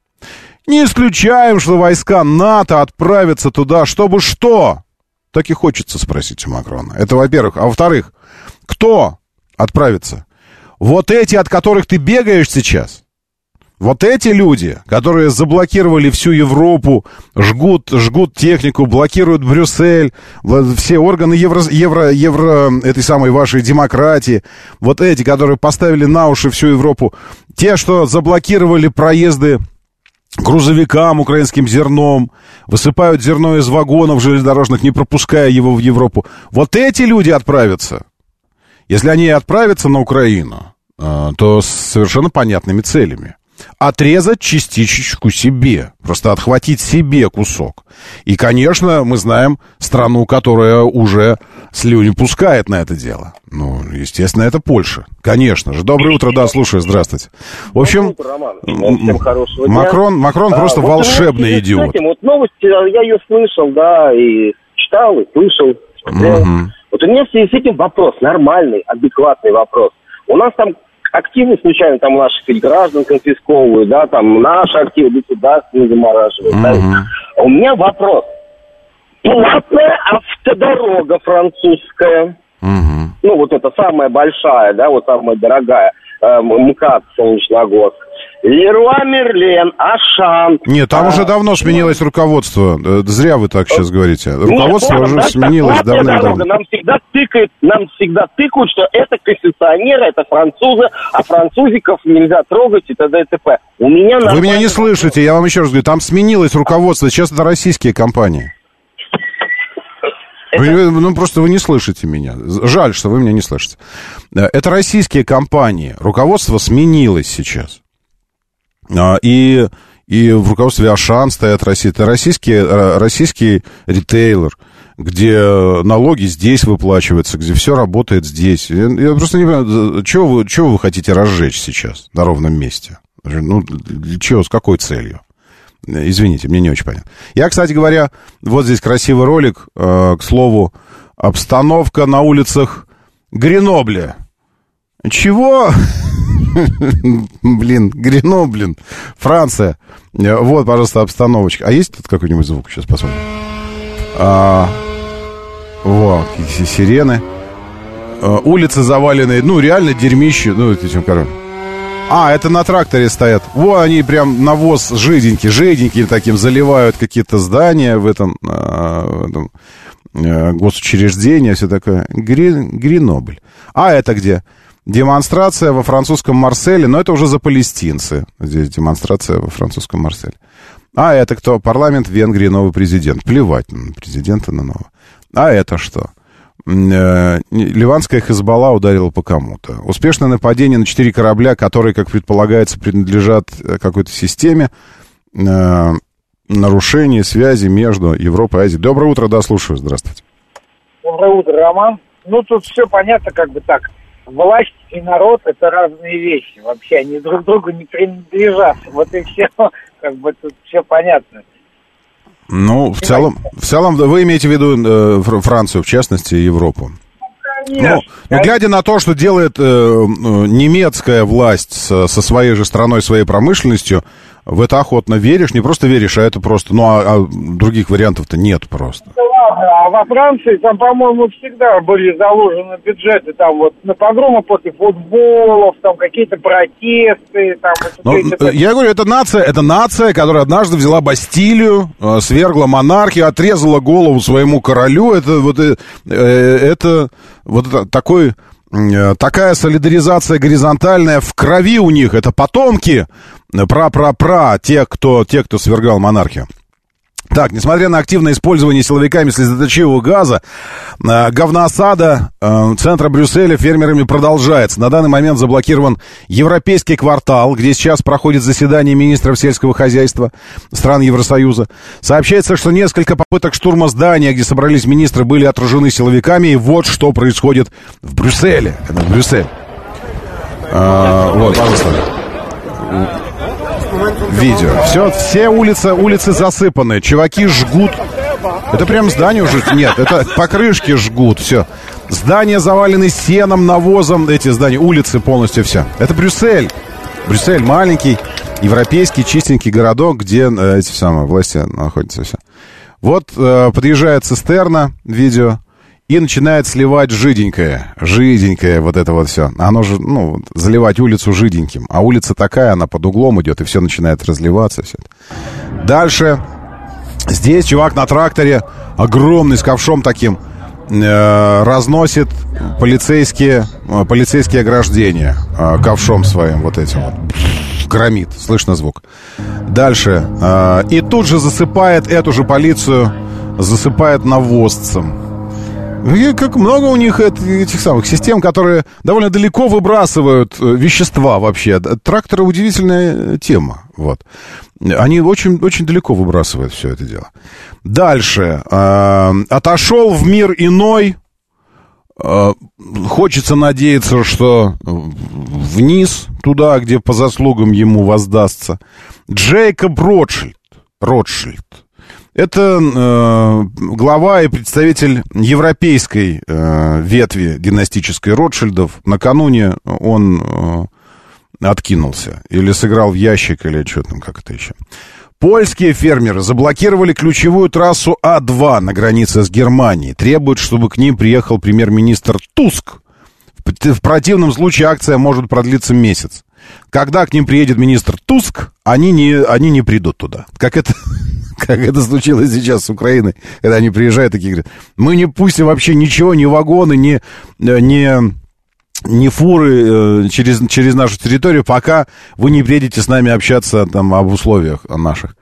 Не исключаем, что войска НАТО отправятся туда, чтобы что? Так и хочется спросить у Макрона. Это во-первых. А во-вторых, кто отправится? Вот эти, от которых ты бегаешь сейчас – вот эти люди, которые заблокировали всю Европу, жгут, жгут технику, блокируют Брюссель, все органы евро, евро, евро, этой самой вашей демократии, вот эти, которые поставили на уши всю Европу, те, что заблокировали проезды грузовикам украинским зерном, высыпают зерно из вагонов железнодорожных, не пропуская его в Европу. Вот эти люди отправятся. Если они отправятся на Украину, то с совершенно понятными целями отрезать частичечку себе, просто отхватить себе кусок. И, конечно, мы знаем страну, которая уже слюни пускает на это дело. Ну, естественно, это Польша. Конечно же. Доброе утро, да, слушаю, здравствуйте. В общем, утро. Макрон, Макрон А, просто вот волшебный новости, идиот. кстати, вот новости, я ее слышал, да, и читал, и слышал. Мгм. Вот у меня в связи с этим вопрос, нормальный, адекватный вопрос. У нас там активы случайно там наших граждан конфисковывают, да, там наши активы государственные замораживают. да. Мгм. А У меня вопрос. Платная автодорога французская, Мгм. ну, вот это самая большая, да, вот самая дорогая, э, МКАД Солнечногорск. Леруа Мерлен, Ашан. Нет, там А, уже давно сменилось руководство. Э, Зря вы так сейчас говорите. Руководство Нет, уже да, сменилось давным-давно. Нам всегда тыкают, нам всегда тыкают, что это конституционеры, это французы, а французиков нельзя трогать и т.д. и т.п. У меня Вы меня не слышите, я вам еще раз говорю, там сменилось руководство, сейчас это российские компании. Вы- ну, просто вы не слышите меня. Жаль, что вы меня не слышите. Э, Это российские компании. Руководство сменилось сейчас. А, И, и в руководстве Ашан стоят Россия. Это российский, э, российский ритейлер, где налоги здесь выплачиваются, где все работает здесь. Я, просто не понимаю, чего вы, чего вы хотите разжечь сейчас на ровном месте? Ну, для чего, с какой целью? Извините, мне не очень понятно. Я, кстати говоря, вот здесь красивый ролик, э, к слову, обстановка на улицах Гренобля. Чего? Блин, Греноблин, Франция. Э, Вот, пожалуйста, обстановочка. А есть тут какой-нибудь звук? Сейчас посмотрим. А, вот, сирены. А, улицы заваленные, ну, реально дерьмище. Ну, этим, короче. А, это на тракторе стоят. Во, они прям навоз жиденький, жиденький таким заливают какие-то здания в этом, а, в этом а, госучреждения, все такое. Гри, Гренобль. А это где? Демонстрация во французском Марселе, но это уже за палестинцы. Здесь демонстрация во французском Марселе. А это кто? Парламент Венгрии, новый президент. Плевать на президента на нового. А это что? Э, ливанская Хизбалла ударила по кому-то. Успешное нападение на четыре корабля, которые, как предполагается, принадлежат э, какой-то системе. Э, нарушение связи между Европой и Азией. Доброе утро, да, слушаю. Здравствуйте. Доброе утро, Роман. Ну, тут все понятно, как бы так. Власть и народ – это разные вещи. Вообще, они друг другу не принадлежат. Вот и все, как бы тут все понятно. Ну, в целом, в целом, вы имеете в виду э, Францию, в частности, Европу. Конечно. Ну, ну, глядя на то, что делает э, э, немецкая власть со, со своей же страной, своей промышленностью, в это охотно веришь, не просто веришь, а это просто, ну, а, а других вариантов-то нет просто. Да ладно, а во Франции там, по-моему, всегда были заложены бюджеты, там вот на погромы после футболов, там какие-то протесты, там... Ну, я говорю, это нация, это нация, которая однажды взяла Бастилию, э, свергла монархию, отрезала голову своему королю. Это вот э, э, это вот это такой такая солидаризация горизонтальная в крови у них. Это потомки э, пра-пра-пра тех, кто те, кто свергал монархию. Так, несмотря на активное использование силовиками слезоточивого газа, э, говноосада э, центра Брюсселя фермерами продолжается. На данный момент заблокирован Европейский квартал, где сейчас проходит заседание министров сельского хозяйства стран Евросоюза. Сообщается, что несколько попыток штурма здания, где собрались министры, были отражены силовиками. И вот что происходит в Брюсселе. Это Брюссель. А, вот, пожалуйста видео. Все, все улицы, улицы засыпаны. Чуваки жгут. Это прям здание уже... Нет, это покрышки жгут. Все. Здания завалены сеном, навозом. Эти здания, улицы полностью все. Это Брюссель. Брюссель маленький, европейский, чистенький городок, где э, эти самые власти находятся. Все. Вот э, подъезжает цистерна, видео, и начинает сливать жиденькое, жиденькое вот это вот все. Оно же, ну, заливать улицу жиденьким. А улица такая, она под углом идет, и все начинает разливаться. Все. Дальше. Здесь чувак на тракторе, огромный, с ковшом таким, э, разносит полицейские, э, полицейские ограждения э, ковшом своим вот этим вот. Громит, слышно звук. Дальше. э, и тут же засыпает эту же полицию, засыпает навозцем. И как много у них эт- этих самых систем, которые довольно далеко выбрасывают э, вещества вообще. Тракторы удивительная э, тема. Вот. Они очень, очень далеко выбрасывают все это дело. Дальше. Э, отошел в мир иной. Э, хочется надеяться, что вниз, туда, где по заслугам ему воздастся. Джейкоб Ротшильд. Ротшильд. Это э, глава и представитель европейской э, ветви династической Ротшильдов. Накануне он э, откинулся. Или сыграл в ящик, или что там, как это еще. Польские фермеры заблокировали ключевую трассу А2 на границе с Германией. Требуют, чтобы к ним приехал премьер-министр Туск. В противном случае акция может продлиться месяц. Когда к ним приедет министр Туск, они не, они не придут туда. Как это, как это случилось сейчас с Украиной, когда они приезжают такие говорят, мы не пустим вообще ничего, ни вагоны, ни, э, ни, ни фуры э, через, через нашу территорию, пока вы не приедете с нами общаться там об условиях наших.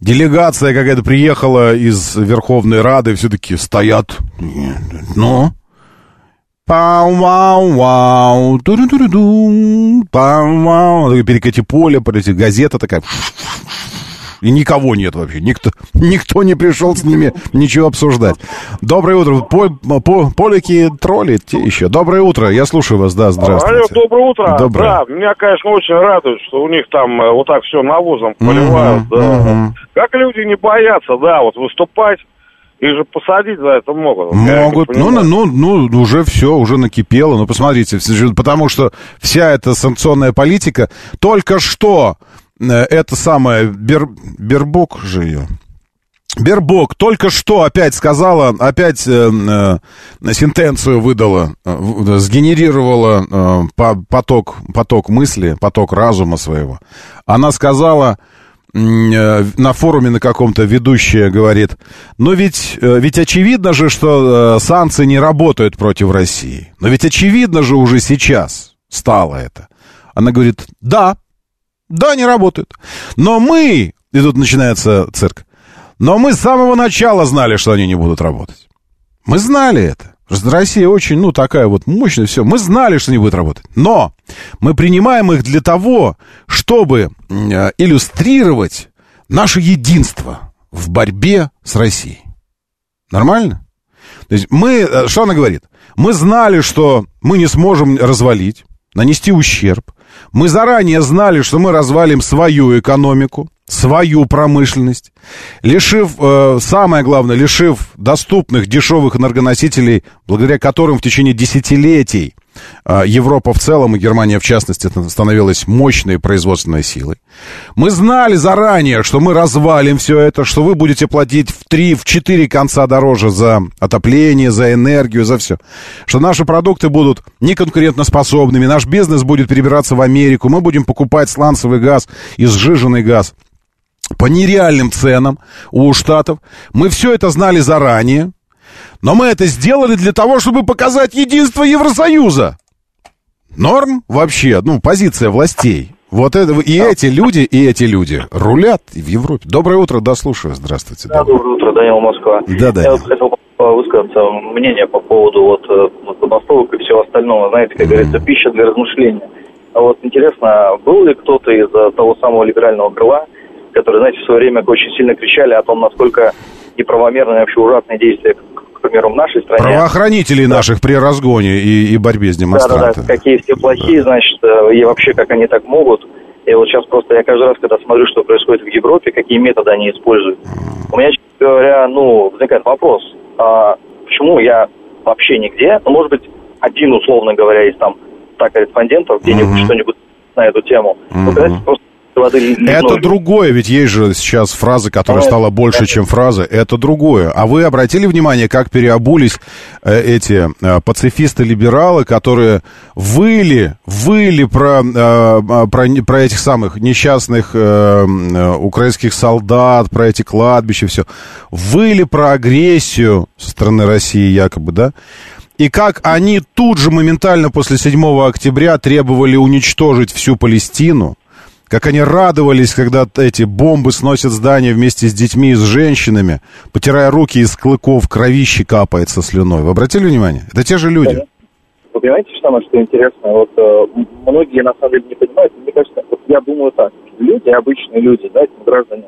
Делегация какая-то приехала из Верховной Рады, все-таки стоят. Ну, Пау-вау-вау, ту-ду-ду-ду, пау-вау. Перекати поле, газета такая. И никого нет вообще. Никто, никто не пришел с ними ничего обсуждать. Доброе утро. По, по- полики, тролли, те еще. Доброе утро. Я слушаю вас. Да, здравствуйте. Алло, доброе утро. Доброе. Да, меня, конечно, очень радует, что у них там э, вот так все навозом поливают. да. мгм. Как люди не боятся, да, вот выступать. Их же посадить за это могут. Могут. Ну, ну, ну, ну, уже все, уже накипело. Ну, посмотрите, потому что вся эта санкционная политика только что это самое Бер, Бербок же ее. Бербок только что опять сказала, опять э, э, сентенцию выдала, э, в- сгенерировала э, по- поток, поток мысли, поток разума своего. Она сказала э, на форуме на каком-то ведущая говорит, ну ведь, э, ведь очевидно же, что э, санкции не работают против России. Но ведь очевидно же уже сейчас стало это. Она говорит, да, да, не работают. Но мы, и тут начинается цирк, но мы с самого начала знали, что они не будут работать. Мы знали это. Россия очень, ну, такая вот мощная, все. Мы знали, что не будет работать. Но мы принимаем их для того, чтобы э, иллюстрировать наше единство в борьбе с Россией. Нормально? То есть мы, э, что она говорит? Мы знали, что мы не сможем развалить, нанести ущерб. Мы заранее знали, что мы развалим свою экономику, свою промышленность, лишив, э, самое главное, лишив доступных дешевых энергоносителей, благодаря которым в течение десятилетий Европа в целом и Германия в частности становилась мощной производственной силой. Мы знали заранее, что мы развалим все это, что вы будете платить в три, в четыре конца дороже за отопление, за энергию, за все. Что наши продукты будут неконкурентоспособными, наш бизнес будет перебираться в Америку, мы будем покупать сланцевый газ и сжиженный газ по нереальным ценам у Штатов. Мы все это знали заранее, но мы это сделали для того, чтобы показать единство Евросоюза. Норм вообще, ну, позиция властей. Вот это, и эти люди, и эти люди рулят в Европе. Доброе утро, да, слушаю. Здравствуйте. Да, доброе утро, Данил Москва. Да, да. Я вот хотел высказаться мнение по поводу вот э, забастовок и всего остального. Знаете, как говорится, пища для размышления. А вот интересно, был ли кто-то из э, того самого либерального крыла, который, знаете, в свое время очень сильно кричали о том, насколько неправомерные вообще ужасные действия, к, примеру, в нашей стране. Правоохранителей наших при разгоне и, и борьбе с Да, да, демонстрантами. да, какие все плохие, значит, э, и вообще как они так могут. И вот сейчас просто я каждый раз, когда смотрю, что происходит в Европе, какие методы они используют, у меня, честно говоря, ну, возникает вопрос, а почему я вообще нигде, ну, может быть, один, условно говоря, из там 100 корреспондентов где-нибудь что-нибудь на эту тему. Давайте просто воды ледяной. Это другое, ведь есть же сейчас фраза, которая Ну, стала больше, это- чем фраза. Это другое. А вы обратили внимание, как переобулись э, эти э, пацифисты-либералы, которые выли, выли про, э, про, не- про этих самых несчастных украинских солдат, про эти кладбища, все. Выли про агрессию со стороны России якобы, да? И как они тут же моментально после 7 октября требовали уничтожить всю Палестину, как они радовались, когда эти бомбы сносят здания вместе с детьми и с женщинами, потирая руки из клыков, кровище капает со слюной. Вы обратили внимание? Это те же люди. Вы понимаете, что самое что интересно? Вот э, многие на самом деле не понимают. Мне кажется, вот я думаю так. Люди, обычные люди, да, граждане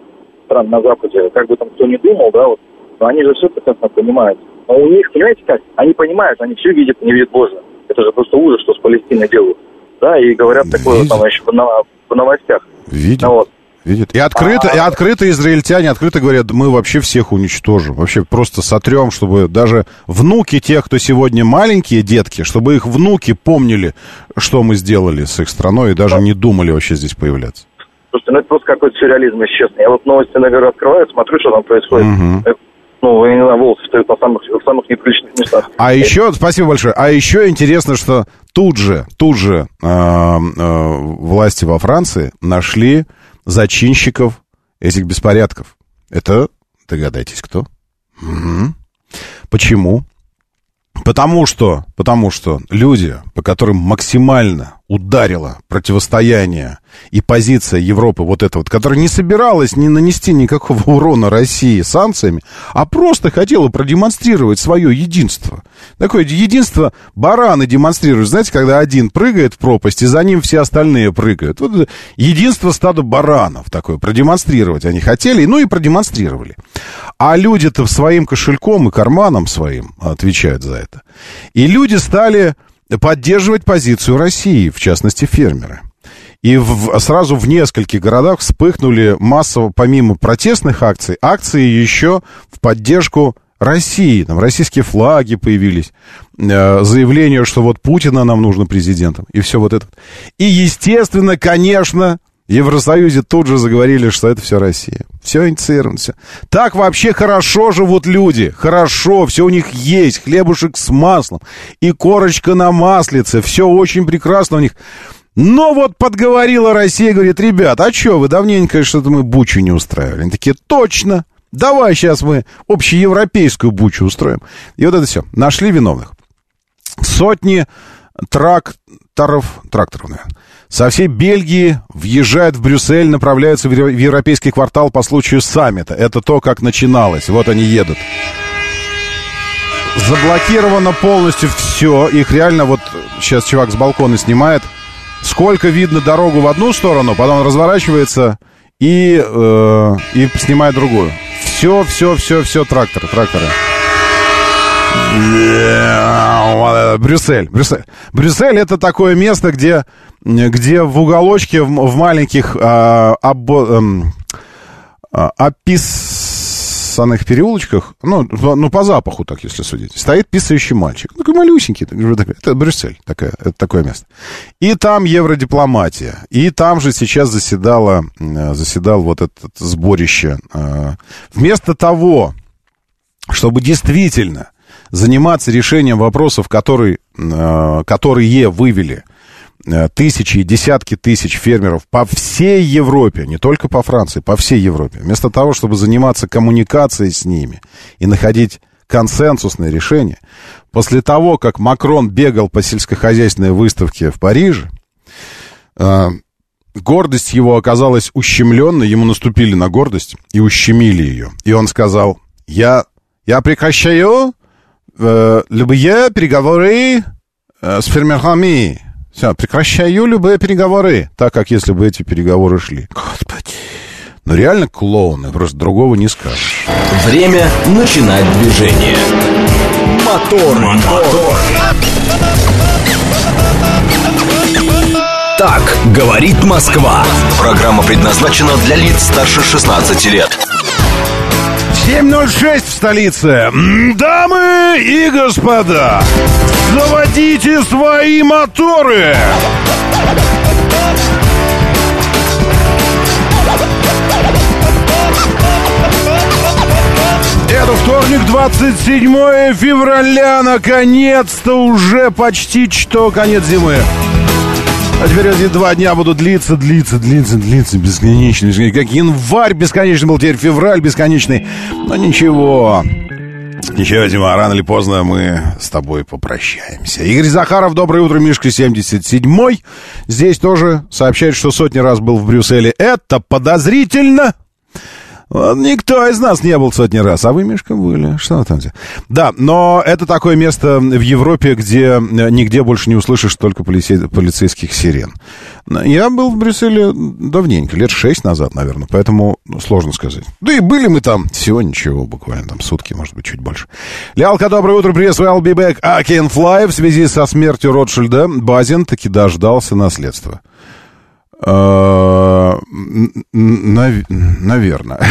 стран на Западе, как бы там кто ни думал, да, вот, но они же все прекрасно понимают. Но у них, понимаете как, они понимают, они все видят, не видят Божье. Это же просто ужас, что с Палестиной делают. Да, и говорят такое Видят. там еще в, на- в новостях. Видят. Ну вот. Видят. И открыто, и открыто израильтяне открыто говорят, мы вообще всех уничтожим. Вообще просто сотрем, чтобы даже внуки тех, кто сегодня маленькие детки, чтобы их внуки помнили, что мы сделали с их страной, и даже не думали вообще здесь появляться. Слушайте, ну это просто какой-то сюрреализм, если честно. Я вот новости, наверное, открываю, смотрю, что там происходит. Э, Ну, я не знаю, волосы встают на самых, в самых неприличных местах. А еще, спасибо большое, а еще интересно, что тут же, тут же э, э, власти во Франции нашли зачинщиков этих беспорядков. Это, догадайтесь, кто? Мгм. Почему? Потому что, потому что люди, по которым максимально ударило противостояние и позиция Европы вот эта вот, которая не собиралась не нанести никакого урона России санкциями, а просто хотела продемонстрировать свое единство. Такое единство бараны демонстрируют. Знаете, когда один прыгает в пропасть, и за ним все остальные прыгают. Вот единство стада баранов такое, продемонстрировать они хотели, ну и продемонстрировали. А люди-то своим кошельком и карманом своим отвечают за это. И люди стали поддерживать позицию России, в частности, фермеры. И в- сразу в нескольких городах вспыхнули массово, помимо протестных акций, акции еще в поддержку России. Там российские флаги появились, э, заявление, что вот Путина нам нужно президентом, и все вот это. И, естественно, конечно, в Евросоюзе тут же заговорили, что это все Россия. Все инициировано, все. Так вообще хорошо живут люди, хорошо, все у них есть, хлебушек с маслом и корочка на маслице, все очень прекрасно у них. Но вот подговорила Россия, говорит, ребят, а что, вы давненько что-то мы бучу не устраивали. Они такие, точно, давай сейчас мы общеевропейскую бучу устроим. И вот это все, нашли виновных. Сотни тракторов, тракторов, наверное, со всей Бельгии въезжают в Брюссель, направляются в Евро- в европейский квартал по случаю саммита. Это то, как начиналось. Вот они едут. Заблокировано полностью все. Их реально вот сейчас чувак с балкона снимает. Сколько видно дорогу в одну сторону, потом разворачивается и, э, и снимает другую. Все, все, все, все тракторы, тракторы. Брюссель, Брюссель. Брюссель это такое место, где, где в уголочке, в, в маленьких а, обо- эм, а, описанных переулочках, ну, по- ну, по запаху, так, если судить, стоит писающий мальчик. Малюсенький. такой, такой. Это Брюссель, такое, это такое место. И там евродипломатия. И там же сейчас заседало, э, заседал вот это сборище. э, Вместо того, чтобы действительно заниматься решением вопросов, которые, э, которые вывели э, тысячи и десятки тысяч фермеров по всей Европе, не только по Франции, по всей Европе, вместо того, чтобы заниматься коммуникацией с ними и находить консенсусное решение, после того, как Макрон бегал по сельскохозяйственной выставке в Париже, э, гордость его оказалась ущемленной, ему наступили на гордость и ущемили ее. И он сказал, я, я прекращаю э, любые переговоры э, с фермерами. Все, прекращаю любые переговоры, так как если бы эти переговоры шли. Господи. Ну реально клоуны, просто другого не скажешь. Время начинать движение. Мотор, мотор. Так говорит Москва. Программа предназначена для лиц старше 16 лет. 7.06 в столице. Дамы и господа, заводите свои моторы. Это вторник, 27 февраля, наконец-то уже почти что конец зимы. А теперь эти два дня будут длиться, длиться, длиться, длиться, бесконечно. Как январь бесконечный был, теперь февраль бесконечный. Но ничего. Ничего, Дима, рано или поздно мы с тобой попрощаемся. Игорь Захаров, доброе утро, Мишка 77-й. Здесь тоже сообщает, что сотни раз был в Брюсселе. Это подозрительно. Вот Никто из нас не был сотни раз, а вы, Мишка, были. Что там делаете? Да, но это такое место в Европе, где э, нигде больше не услышишь только полице- полицейских сирен. Я был в Брюсселе давненько, лет шесть назад, наверное, поэтому ну, сложно сказать. Да и были мы там всего ничего, буквально там сутки, может быть, чуть больше. Лялка, доброе утро, приветствую, I'll be back. I can fly. В связи со смертью Ротшильда Базин таки дождался наследства. Э, Наверное.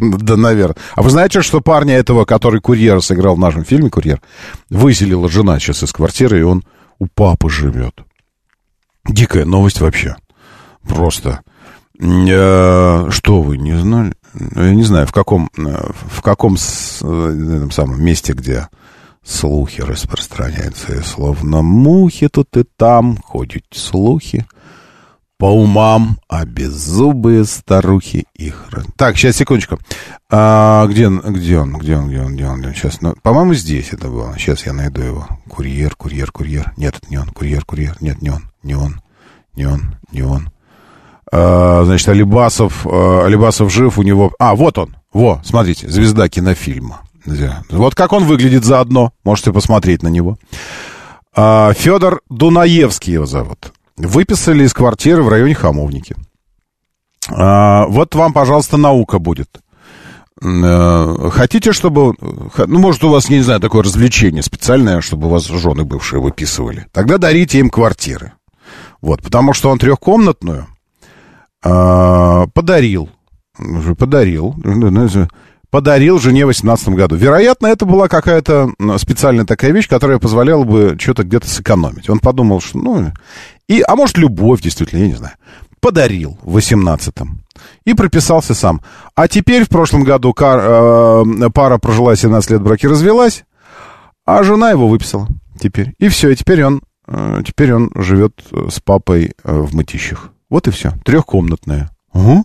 Да, наверное. А вы знаете, что парня этого, который курьера сыграл в нашем фильме «Курьер», выселила жена сейчас из квартиры, и он у папы живет. Дикая новость вообще. Просто. Э, Что вы, не знали? Я не знаю, в каком, э, в каком этом самом месте, где слухи распространяются. И словно мухи тут и там ходят слухи по умам, а беззубые старухи их... Так, сейчас, секундочку. А, где, он, где он, где он, где он, где он? Сейчас, ну, по-моему, здесь это было. Сейчас я найду его. Курьер, курьер, курьер. Нет, это не он. Курьер, курьер. Нет, не он. Не он. Не он. Не он. А, значит, Алибасов, а, Алибасов жив, у него... А, вот он. Во, смотрите, звезда кинофильма. Вот как он выглядит заодно. Можете посмотреть на него. А, Федор Дунаевский его зовут. Выписали из квартиры в районе Хамовники. А, вот вам, пожалуйста, наука будет. Э, Хотите, чтобы... Ну, может, у вас, я не знаю, такое развлечение специальное, чтобы у вас жены бывшие выписывали. Тогда дарите им квартиры. Вот, потому что он трехкомнатную а, подарил. Подарил. Подарил жене в 18 году. Вероятно, это была какая-то специальная такая вещь, которая позволяла бы что-то где-то сэкономить. Он подумал, что, ну... И, а может, любовь, действительно, я не знаю. подарил в 18-м. И прописался сам. А теперь в прошлом году кар- э, пара прожила 17 лет в браке, развелась, а жена его выписала теперь. И все, и теперь он, э, теперь он живет э, с папой э, в Мытищах. Вот и все. Трехкомнатная. Угу.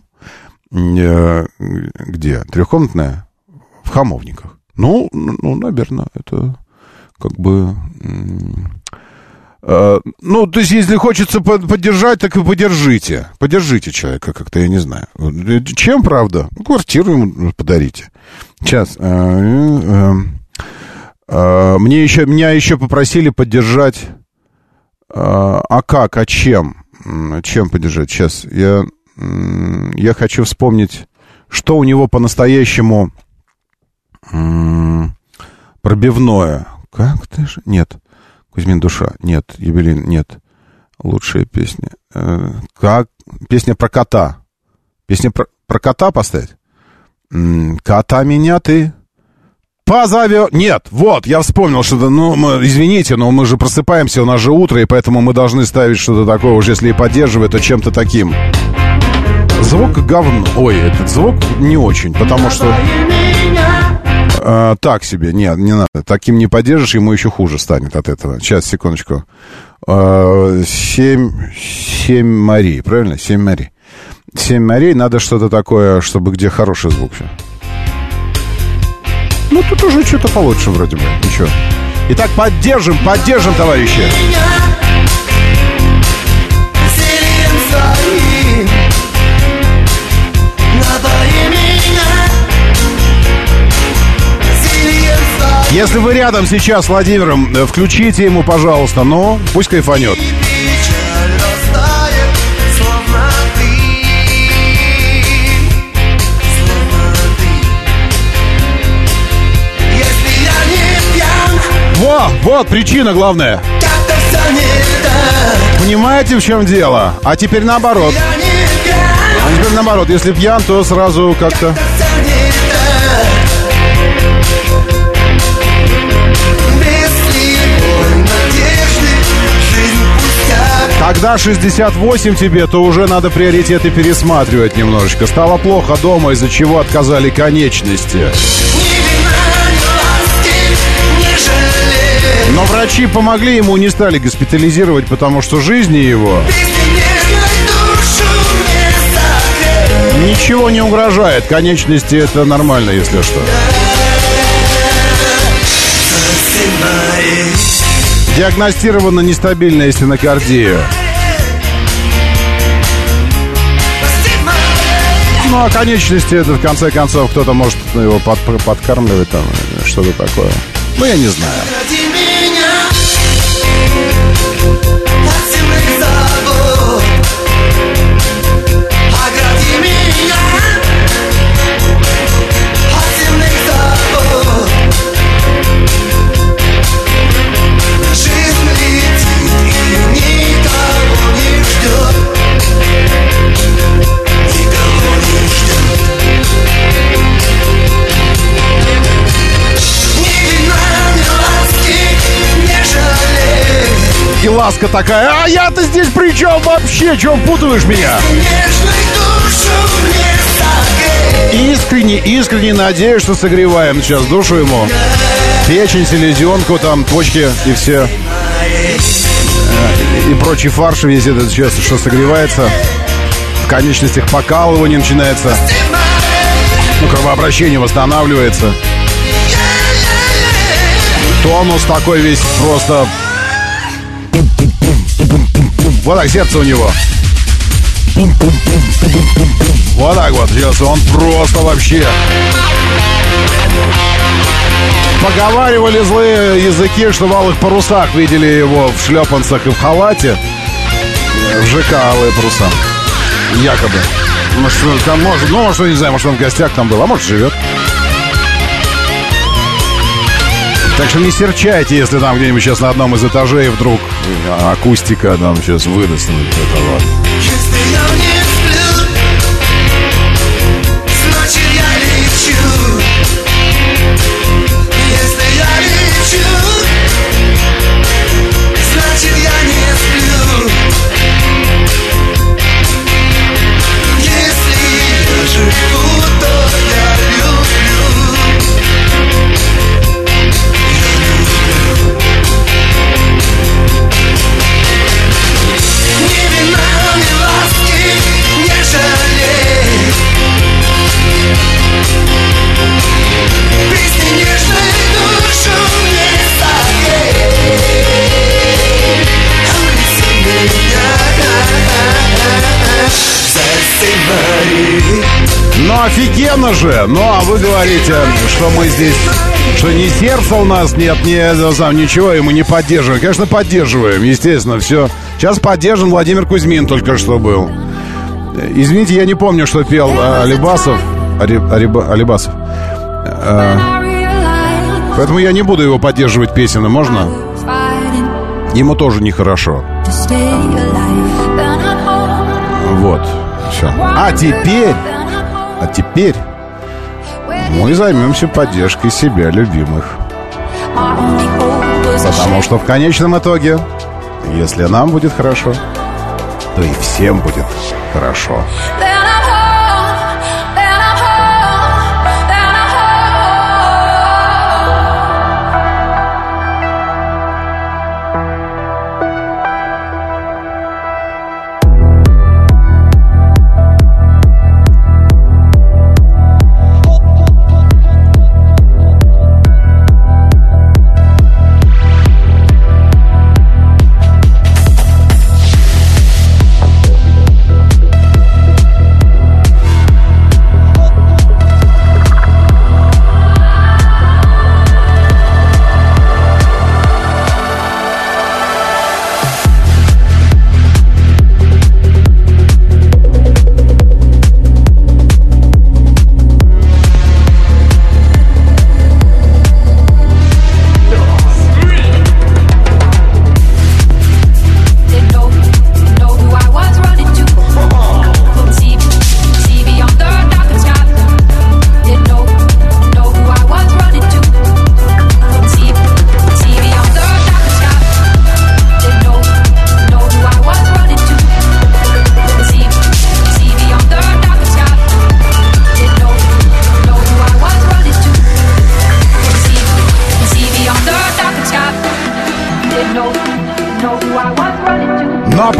Э, где? Трехкомнатная? В Хамовниках. Ну, ну, наверное, это как бы... э, Ну, то есть, если хочется под- поддержать, так и поддержите. Поддержите человека как-то, я не знаю. Э, Чем, правда? Квартиру ему подарите. Сейчас. э, э, э, Мне еще, меня еще попросили поддержать... э, А как? А чем? Чем поддержать? Сейчас. Я, я хочу вспомнить, что у него по-настоящему пробивное. Как ты же? Нет. Кузьмин душа. Нет. Юбилей. Нет. Лучшая песня. Э, Как? Песня про кота. Песня про, про кота поставить? Кота меня ты позовет. Нет, вот, я вспомнил что-то. Ну, мы- извините, но мы же просыпаемся, у нас же утро, и поэтому мы должны ставить что-то такое, уже если и поддерживать, то чем-то таким. Звук говно. Ой, этот звук не очень, потому что... А, так себе, нет, не надо. Таким не поддержишь, ему еще хуже станет от этого. Сейчас, секундочку. А, Семь, семь морей, правильно? Семь морей. Семь морей, надо что-то такое, чтобы где хороший звук. Ну, тут уже что-то получше вроде бы. Ничего. Итак, поддержим, поддержим, товарищи. Если вы рядом сейчас с Владимиром, э, включите ему, пожалуйста, ну, пусть кайфанет. Во, вот причина главная. Понимаете, в чем дело? А теперь наоборот. А теперь наоборот, если пьян, то сразу как-то... Когда 68 тебе, то уже надо приоритеты пересматривать немножечко. Стало плохо дома, из-за чего отказали конечности. Но врачи помогли ему, не стали госпитализировать, потому что жизни его ничего не угрожает. Конечности это нормально, если что. Диагностирована нестабильная стенокардия. Ну, а конечности это, в конце концов, кто-то может ну, его под- подкармливать там, что-то такое. Ну, я не знаю. Ласка такая, а я-то здесь при чем вообще? Чем путаешь меня? Искренне, искренне надеюсь, что согреваем сейчас душу ему. Печень, селезенку, там, почки и все. Э, И прочий фарш весь этот сейчас, что согревается. В конечностях покалывание начинается. Ну, кровообращение восстанавливается. Тонус такой весь просто... Вот так сердце у него. Вот так вот. Сейчас он просто вообще... Поговаривали злые языки, что в алых парусах видели его в шлепанцах и в халате. В ЖК алые паруса. Якобы. Может, там может, ну, может, не знаю, может, он в гостях там был, а может, живет. Так что не серчайте, если там где-нибудь сейчас на одном из этажей вдруг акустика там сейчас выдаст. вот офигенно же! Ну, а вы говорите, что мы здесь... Что ни сердца у нас нет, ни сам, ничего, и мы не поддерживаем. Конечно, поддерживаем, естественно, все. Сейчас поддержан Владимир Кузьмин только что был. Э, Извините, я не помню, что пел э, Алибасов. Алибасов. Э, Поэтому я не буду его поддерживать песенно, можно? Ему тоже нехорошо. Вот, все. А теперь, а теперь мы займемся поддержкой себя любимых. Потому что в конечном итоге, если нам будет хорошо, то и всем будет хорошо. Ну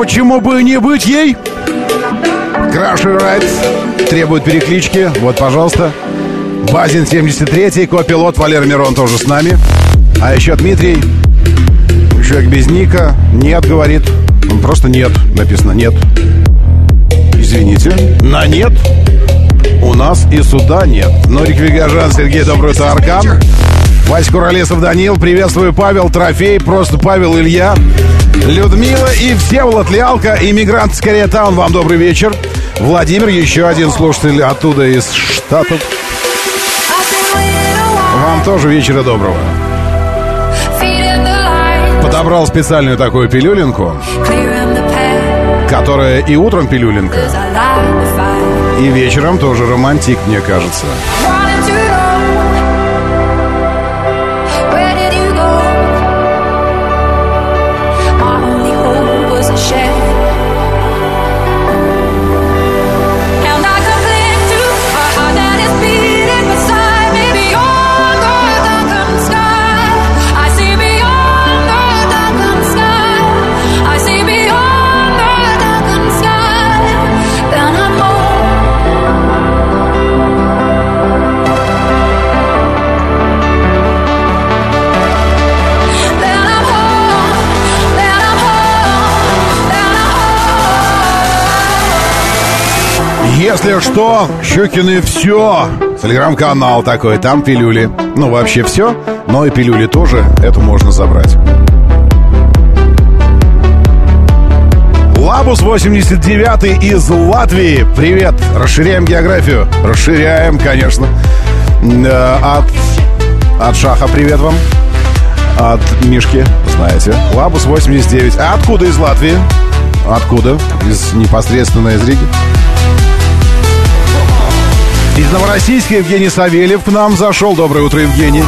почему бы не быть ей? Краши Райт требует переклички. Вот, пожалуйста. Базин 73-й, копилот Валера Мирон тоже с нами. А еще Дмитрий. Человек без ника. Нет, говорит. Он просто нет. Написано нет. Извините. На нет. У нас и суда нет. Норик Вигажан, Сергей Добрый Аркан. Вась Куролесов, Данил. Приветствую, Павел, Трофей. Просто Павел, Илья. Людмила и Всеволод Лялка, иммигрант скорее Таун, вам добрый вечер. Владимир, еще один слушатель оттуда из Штатов. Вам тоже вечера доброго. Подобрал специальную такую пилюлинку, которая и утром пилюлинка, и вечером тоже романтик, мне кажется. Если что, Щукины все. Телеграм-канал такой, там пилюли. Ну, вообще все, но и пилюли тоже, это можно забрать. Лабус 89 из Латвии. Привет. Расширяем географию. Расширяем, конечно. Э, От, от Шаха привет вам. От Мишки, знаете. Лабус 89. А откуда из Латвии? Откуда? Из непосредственно из Риги. Из Новороссийска Евгений Савельев к нам зашел. Доброе утро, Евгений.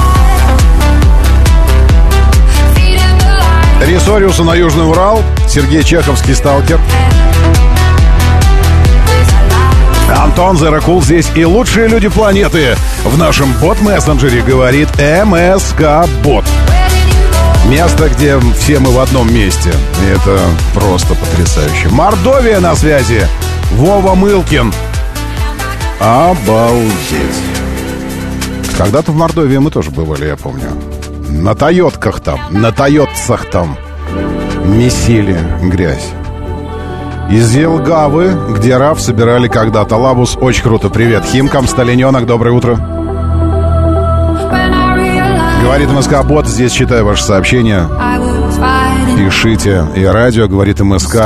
Ресориуса на Южный Урал. Сергей Чеховский, сталкер. Антон Зеракул здесь и лучшие люди планеты в нашем бот-мессенджере говорит МСК Бот. Место, где все мы в одном месте. И это просто потрясающе. Мордовия на связи. Вова Мылкин. Обалдеть. Когда-то в Мордовии мы тоже бывали, я помню. На Тойотках там, на Тойотцах там месили грязь. Из Елгавы, где РАФ собирали когда-то лабус. Очень круто. Привет. Химкам, Сталиненок, доброе утро. Говорит МСК Бот, здесь читаю ваше сообщение. Пишите. И радио, говорит МСК,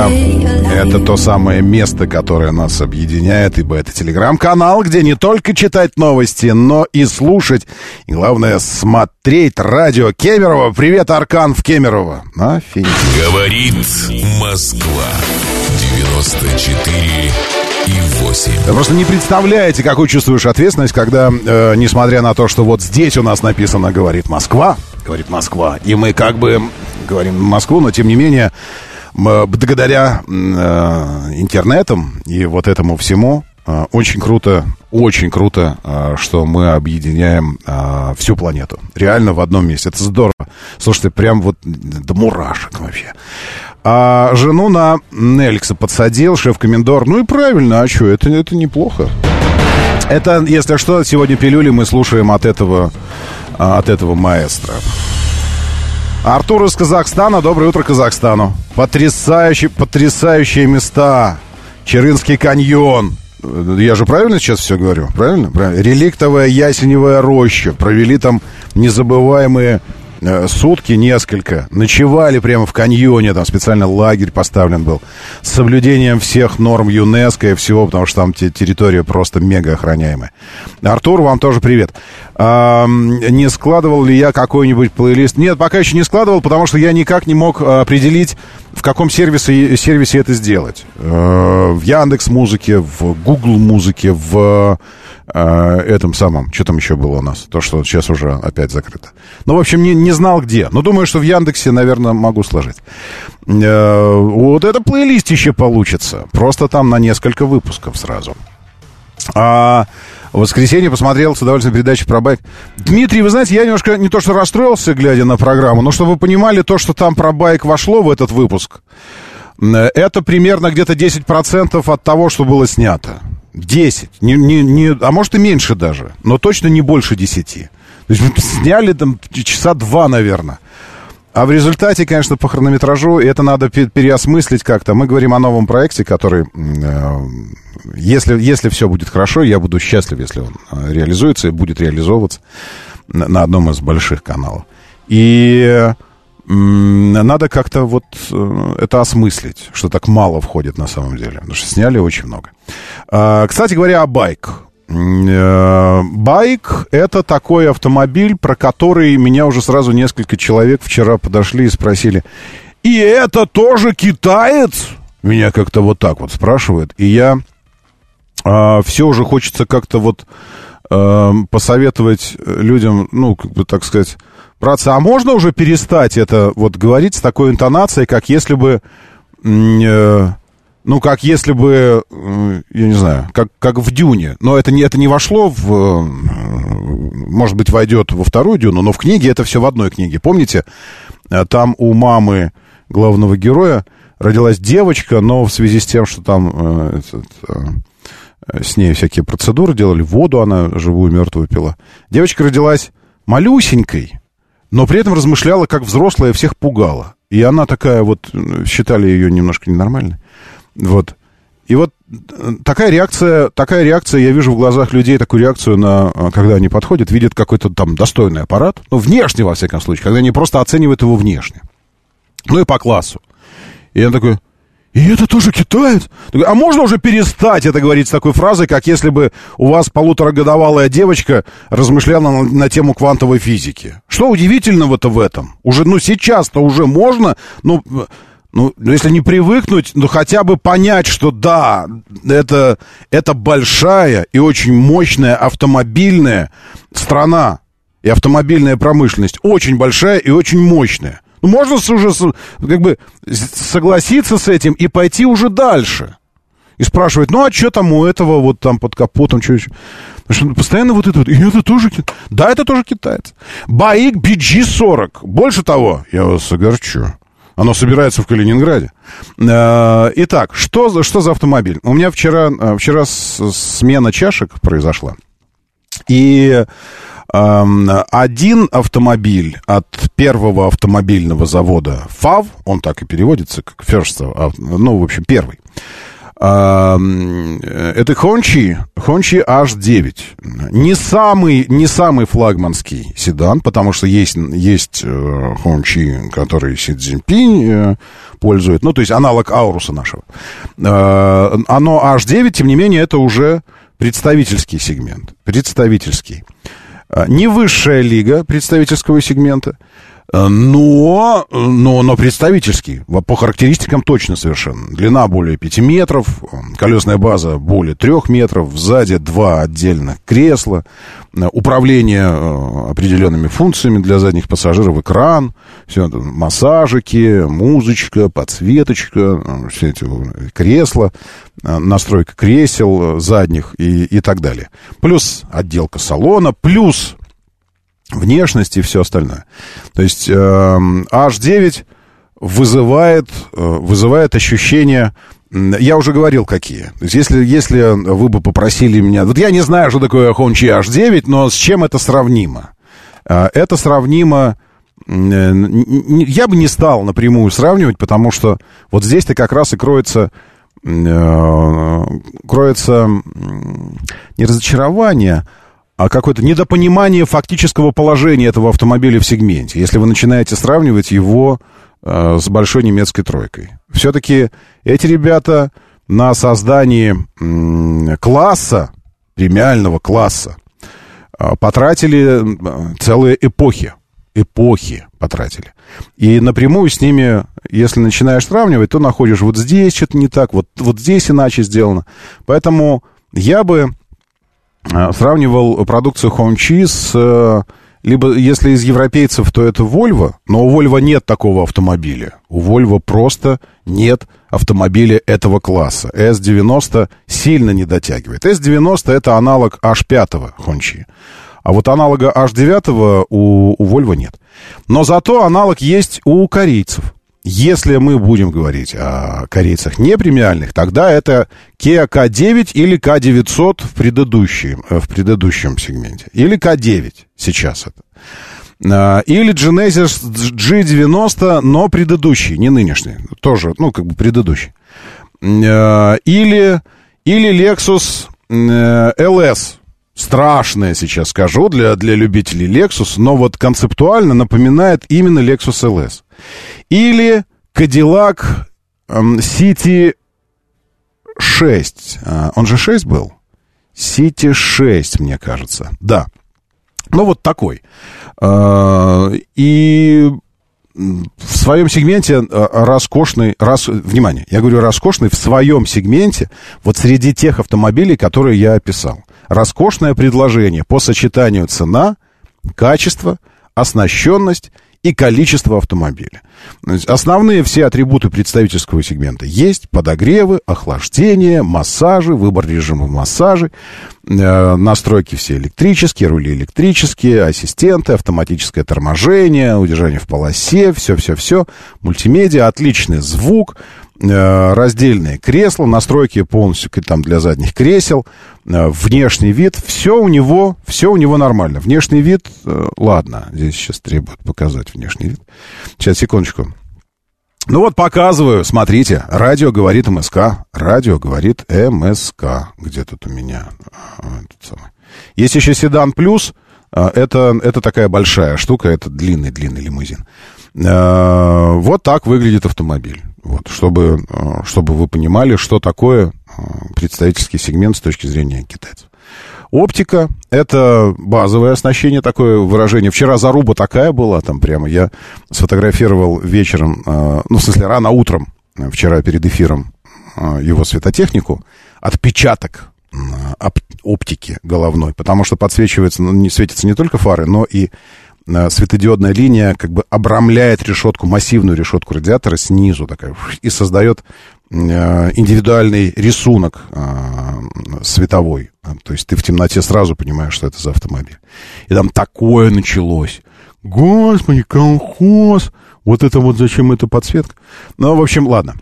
это то самое место, которое нас объединяет, ибо это телеграм-канал, где не только читать новости, но и слушать. И главное, смотреть радио Кемерово. Привет, Аркан в Кемерово. Офигеть. Говорит Москва. 94 и 8. Вы просто не представляете, какую чувствуешь ответственность, когда, э, несмотря на то, что вот здесь у нас написано «Говорит Москва», «Говорит Москва», и мы как бы говорим Москву, но тем не менее, благодаря э, интернетам и вот этому всему, э, очень круто, очень круто, э, что мы объединяем э, всю планету. Реально в одном месте. Это здорово. Слушайте, прям вот до мурашек вообще. А жену на Неликса подсадил шеф-комендор. Ну и правильно, а что, это, это неплохо. Это, если что, сегодня пилюли мы слушаем от этого, от этого маэстро. Артур из Казахстана. Доброе утро Казахстану. Потрясающие, потрясающие места. Черынский каньон. Я же правильно сейчас все говорю? Правильно? правильно. Реликтовая ясеневая роща. Провели там незабываемые сутки несколько. Ночевали прямо в каньоне. Там специально лагерь поставлен был. С соблюдением всех норм ЮНЕСКО и всего, потому что там те- территория просто мега охраняемая. Артур, вам тоже привет. А, не складывал ли я какой-нибудь плейлист? Нет, пока еще не складывал, потому что я никак не мог а, определить, в каком сервисе, сервисе это сделать. Э, В Яндекс Музыке, в Google Музыке, в э, этом самом, что там еще было у нас, то, что сейчас уже опять закрыто. Ну, в общем, не, не знал где. Но думаю, что в Яндексе, наверное, могу сложить. Э, Вот это плейлистище получится. Просто там на несколько выпусков сразу. А в воскресенье посмотрел с удовольствием передачу про байк. Дмитрий, вы знаете, я немножко не то что расстроился, глядя на программу, но чтобы вы понимали, то, что там про байк вошло в этот выпуск, э, это примерно где-то 10% от того, что было снято. 10. Не, не, не, а может и меньше даже, но точно не больше 10. То есть мы сняли там часа два, наверное. А в результате, конечно, по хронометражу это надо пе- переосмыслить как-то. Мы говорим о новом проекте, который, э, если, если все будет хорошо, я буду счастлив, если он э, реализуется и будет реализовываться на, на одном из больших каналов. И м, надо как-то вот э, это осмыслить, что так мало входит на самом деле. Потому что сняли очень много. А, Кстати говоря, о байк. Э, Байк — это такой автомобиль, про который меня уже сразу несколько человек вчера подошли и спросили, «И это тоже китаец?» Меня как-то вот так вот спрашивают. И я все уже хочется как-то вот э, посоветовать людям, ну, как бы так сказать, братцы, а можно уже перестать это вот говорить с такой интонацией, как если бы... э, ну, как если бы, э, я не знаю, как, как в Дюне. Но это не, это не вошло в... э, Может быть, войдет во вторую Дюну, но в книге это все в одной книге. Помните, э, там у мамы главного героя родилась девочка, но в связи с тем, что там э, этот, с ней всякие процедуры делали, воду она живую, мертвую пила. Девочка родилась малюсенькой, но при этом размышляла как взрослая, всех пугала. И она такая вот, э, считали ее немножко ненормальной. Вот. И вот э, такая реакция, такая реакция, я вижу в глазах людей такую реакцию на, э, когда они подходят, видят какой-то там достойный аппарат, ну, внешне, во всяком случае, когда они просто оценивают его внешне. Ну и по классу. И я такой, и это тоже китаец? А можно уже перестать это говорить с такой фразой, как если бы у вас полуторагодовалая девочка размышляла на, на тему квантовой физики? Что удивительного-то в этом? Уже, ну, сейчас-то уже можно, ну, ну, если не привыкнуть, ну, хотя бы понять, что да, это, это большая и очень мощная автомобильная страна и автомобильная промышленность. Очень большая и очень мощная. Ну, можно уже как бы согласиться с этим и пойти уже дальше. И спрашивать, ну, а что там у этого вот там под капотом, что еще? Потому что постоянно вот это вот, и это тоже. Да, это тоже китаец. Баик BG-40. Больше того, я вас огорчу. Оно собирается в Калининграде. Э, Итак, что, что за автомобиль? У меня вчера, э, вчера смена чашек произошла. И Один автомобиль от первого автомобильного завода ФАВ, он так и переводится, как First, а, ну, в общем, первый. Эм, Это Хончи, Хончи H9. Не самый, не самый флагманский седан, потому что есть, есть э, Хончи, который Си Цзиньпинь э, пользует, ну, то есть аналог Ауруса нашего. Э, Оно H9, тем не менее, это уже представительский сегмент. Представительский. Э, Не высшая лига представительского сегмента, но, но, но представительский. По характеристикам точно совершенно. Длина более 5 метров, э, колесная база более 3 метров, сзади два отдельных кресла, э, управление э, определенными функциями для задних пассажиров, экран, все массажики, музычка, подсветочка, э, все эти э, кресла, э, настройка кресел э, задних и, и так далее. Плюс отделка салона, плюс внешность и все остальное. То есть э, H9 вызывает, вызывает ощущение... Я уже говорил, какие. То есть, если, если вы бы попросили меня... Вот я не знаю, что такое Honchi H9, но с чем это сравнимо? Э, Это сравнимо... э, Я бы не стал напрямую сравнивать, потому что вот здесь-то как раз и кроется э, кроется не разочарование, какое-то недопонимание фактического положения этого автомобиля в сегменте, если вы начинаете сравнивать его э, с большой немецкой тройкой. Все-таки эти ребята на создании м, класса, премиального класса, э, потратили э, целые эпохи. Эпохи потратили. И напрямую с ними, если начинаешь сравнивать, то находишь вот здесь что-то не так, вот, вот здесь иначе сделано. Поэтому я бы э, сравнивал продукцию Хончи с... э, Либо, если из европейцев, то это Volvo, но у Volvo нет такого автомобиля. У Volvo просто нет автомобиля этого класса. S90 сильно не дотягивает. S90 это аналог H5 Хончи. А вот аналога H9 у, у Volvo нет. Но зато аналог есть у корейцев. Если мы будем говорить о корейцах не премиальных, тогда это Kia K9 или K900 в предыдущем, э, в предыдущем сегменте. Или K9 сейчас это. А, Или Genesis G90, но предыдущий, не нынешний. Тоже, ну, как бы предыдущий. А, Или, или Lexus э, LS. Страшное сейчас скажу для, для любителей Lexus, но вот концептуально напоминает именно Lexus LS. Или Cadillac эм, City 6. А, Он же 6 был? City 6, мне кажется. Да. Ну, вот такой. А, И в своем сегменте а, роскошный, рас, внимание, я говорю роскошный в своем сегменте, вот среди тех автомобилей, которые я описал. Роскошное предложение по сочетанию цена, качество, оснащенность и количество автомобиля. Основные все атрибуты представительского сегмента есть. Подогревы, охлаждение, массажи, выбор режима массажа, э, настройки все электрические, рули электрические, ассистенты, автоматическое торможение, удержание в полосе, все-все-все. Мультимедиа, отличный звук, раздельные кресла, настройки полностью там для задних кресел, э, внешний вид, все у него, все у него нормально. Внешний вид, э, ладно, здесь сейчас требует показать внешний вид. Сейчас, секундочку. Ну вот показываю, смотрите, радио говорит МСК, радио говорит МСК. Где тут у меня? а. Есть еще седан плюс, а, это, это такая большая штука, это длинный-длинный лимузин. Вот так выглядит автомобиль. Вот, чтобы, а, чтобы вы понимали, что такое а, представительский сегмент с точки зрения китайцев. Оптика — это базовое оснащение, такое выражение. Вчера заруба такая была, там прямо я сфотографировал вечером, э, ну, в смысле, рано утром, э, вчера перед эфиром, э, его светотехнику, отпечаток э, оп- оптики головной, потому что подсвечивается, ну, светятся не только фары, но и э, светодиодная линия как бы обрамляет решетку, массивную решетку радиатора снизу такая, и создает э, индивидуальный рисунок э, световой. То есть ты в темноте сразу понимаешь, что это за автомобиль. И там такое началось. Господи, колхоз! Вот это вот зачем эта подсветка? Ну, в общем, ладно.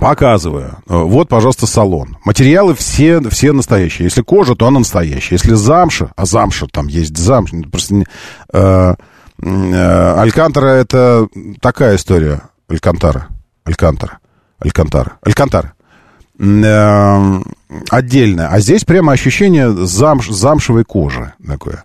Показываю. Э, Вот, пожалуйста, салон. Материалы все, все настоящие. Если кожа, то она настоящая. Если замша, а замша, там есть замша, ну, просто не- э, э, Алькантара это такая история. Алькантара. Алькантара. Алькантара. Алькантара. Э, Отдельная. А здесь прямо ощущение замш, замшевой кожи такое.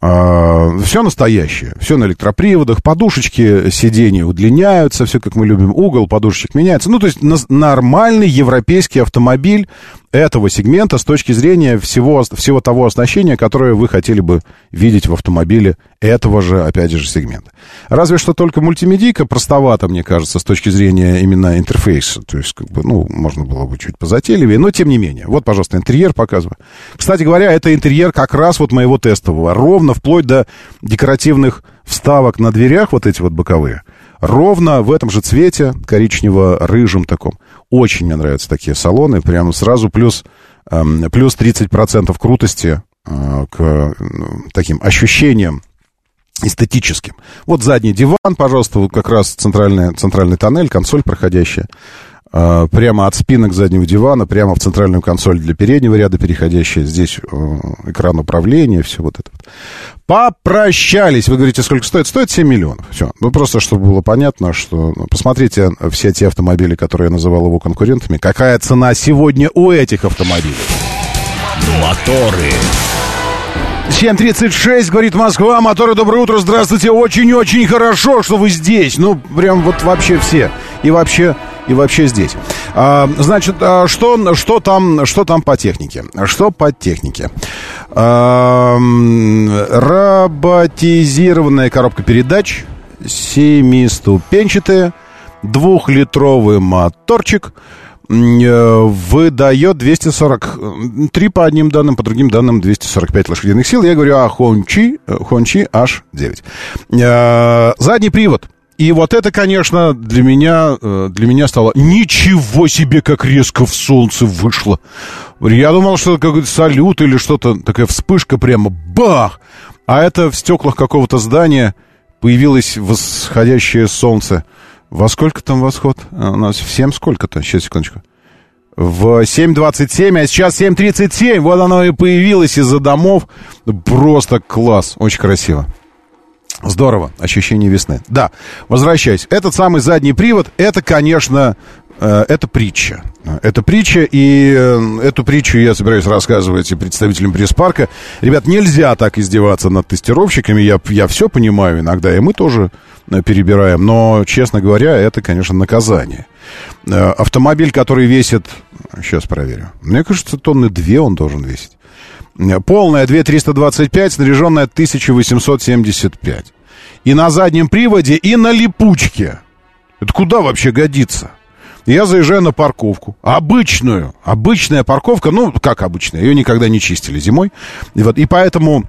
Все настоящее, все на электроприводах, подушечки сидений удлиняются, все как мы любим, угол подушечек меняется. Ну, то есть нормальный европейский автомобиль этого сегмента с точки зрения всего, всего того оснащения, которое вы хотели бы видеть в автомобиле этого же, опять же, сегмента. Разве что только мультимедийка простовата, мне кажется, с точки зрения именно интерфейса. То есть, как бы, ну, можно было бы чуть позатейливее, но тем не менее. Вот, пожалуйста, интерьер показываю. Кстати говоря, это интерьер как раз вот моего тестового. Ровно вплоть до декоративных вставок на дверях, вот эти вот боковые. Ровно в этом же цвете, коричнево-рыжем таком. Очень мне нравятся такие салоны. Прямо сразу плюс, эм, плюс 30% крутости э, к э, таким ощущениям эстетическим. Вот задний диван, пожалуйста, вот как раз центральный, центральный тоннель, консоль проходящая. Э, Прямо от спинок заднего дивана, прямо в центральную консоль для переднего ряда переходящая. Здесь экран управления, все вот это. Попрощались. Вы говорите, сколько стоит? Стоит 7 миллионов. Все. Ну, просто, чтобы было понятно, что... ну, Посмотрите все те автомобили, которые я называл его конкурентами. Какая цена сегодня у этих автомобилей? Моторы. 7.36, говорит Москва, моторы, доброе утро, здравствуйте, очень-очень хорошо, что вы здесь, ну, прям вот вообще все, и вообще, и вообще здесь. А, значит, а, что, что, там, что там по технике? Что по технике? А, роботизированная коробка передач, семиступенчатая, двухлитровый моторчик, э, выдает 243 по одним данным, по другим данным 245 лошадиных сил. Я говорю о Хончи, э, Хончи H9. Э, Задний привод. И вот это, конечно, для меня, э, для меня стало ничего себе, как резко в солнце вышло. Я думал, что это какой-то салют или что-то, такая вспышка прямо, бах! А это в стеклах какого-то здания появилось восходящее солнце. Во сколько там восход? А, У нас в 7 сколько-то? Сейчас, секундочку. В 7.27, а сейчас 7.37. Вот оно и появилось из-за домов. Просто класс. Очень красиво. Здорово. Ощущение весны. Да, возвращаясь. Этот самый задний привод, это, конечно, э, это притча. Это притча, и э, эту притчу я собираюсь рассказывать и представителям пресс-парка. Ребят, нельзя так издеваться над тестировщиками. Я, я все понимаю иногда, и мы тоже э, перебираем. Но, честно говоря, это, конечно, наказание. Автомобиль, который весит... Сейчас проверю. Мне кажется, тонны две он должен весить. Полная 2325, снаряженная 1875. И на заднем приводе, и на липучке. Это куда вообще годится? Я заезжаю на парковку. Обычную. Обычная парковка. Ну, как обычная. Ее никогда не чистили зимой. И, вот, и поэтому,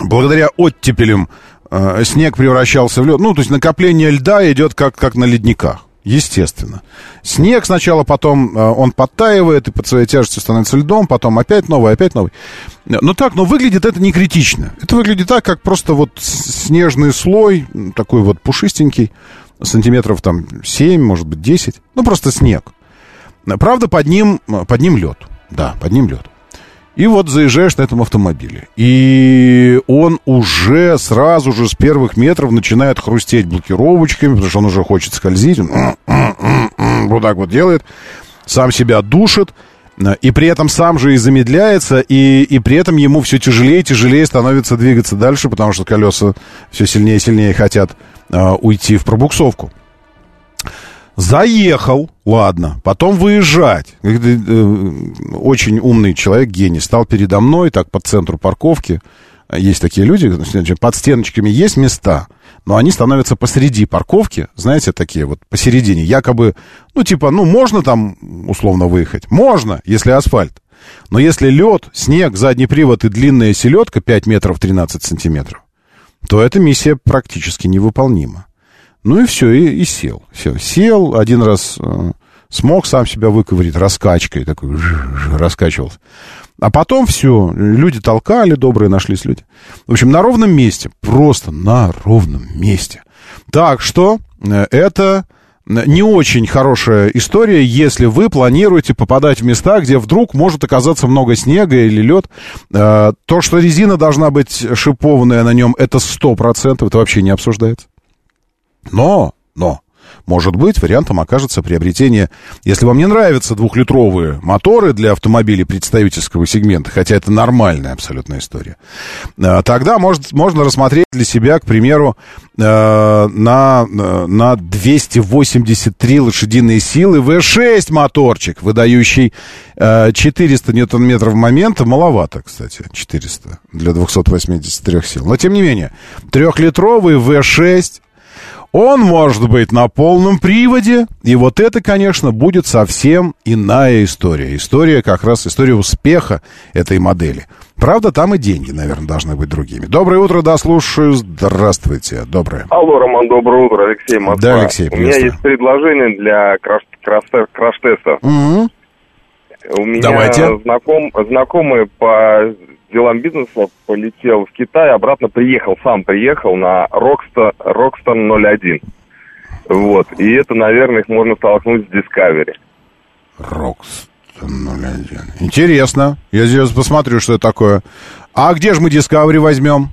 благодаря оттепелям, э, снег превращался в лед. Ну, то есть накопление льда идет как, как на ледниках. Естественно. Снег сначала, потом э, он подтаивает и под своей тяжестью становится льдом, потом опять новый, опять новый. Но так, но выглядит это не критично. Это выглядит так, как просто вот снежный слой, такой вот пушистенький, сантиметров там 7, может быть, 10. Ну, просто снег. Правда, под ним, э, под ним лед. Да, под ним лед. И вот заезжаешь на этом автомобиле. И он уже сразу же с первых метров начинает хрустеть блокировочками, потому что он уже хочет скользить. Вот так вот делает. Сам себя душит. И при этом сам же и замедляется, и, и при этом ему все тяжелее и тяжелее становится двигаться дальше, потому что колеса все сильнее и сильнее хотят а, уйти в пробуксовку. Заехал, ладно, потом выезжать. Э, э, Очень умный человек, гений, стал передо мной, так по центру парковки. Есть такие люди, под стеночками есть места, но они становятся посреди парковки, знаете, такие вот посередине. Якобы, ну, типа, ну, можно там условно выехать? Можно, если асфальт. Но если лед, снег, задний привод и длинная селедка 5 метров 13 сантиметров, то эта миссия практически невыполнима. Ну и все, и, и сел. Все, сел, один раз э, смог сам себя выковырить раскачкой, такой жж, раскачивался. А потом все, люди толкали, добрые нашлись люди. В общем, на ровном месте, просто на ровном месте. Так что э, это не очень хорошая история, если вы планируете попадать в места, где вдруг может оказаться много снега или лед. Э, То, что резина должна быть шипованная на нем, это 100%, это вообще не обсуждается. Но, но, может быть, вариантом окажется приобретение, если вам не нравятся двухлитровые моторы для автомобилей представительского сегмента, хотя это нормальная абсолютная история, э, тогда может, можно рассмотреть для себя, к примеру, э, на, э, на 283 лошадиные силы V6 моторчик, выдающий э, 400 ньютон-метров в момент. Маловато, кстати, 400 для 283 сил. Но, тем не менее, трехлитровый V6 он может быть на полном приводе, и вот это, конечно, будет совсем иная история. История как раз, история успеха этой модели. Правда, там и деньги, наверное, должны быть другими. Доброе утро, да, слушаю. Здравствуйте. Доброе. Алло, Роман, доброе утро. Алексей Москва. Да, Алексей, У меня есть предложение для краш- краш- краш-теста. Мгм. У меня Давайте. знаком, знакомый по делам бизнеса полетел в Китай, обратно приехал, сам приехал на Rockstar, Rockstar 01. Вот. И это, наверное, их можно столкнуть с Discovery. Рокс 01. Интересно. Я здесь посмотрю, что это такое. А где же мы Discovery возьмем?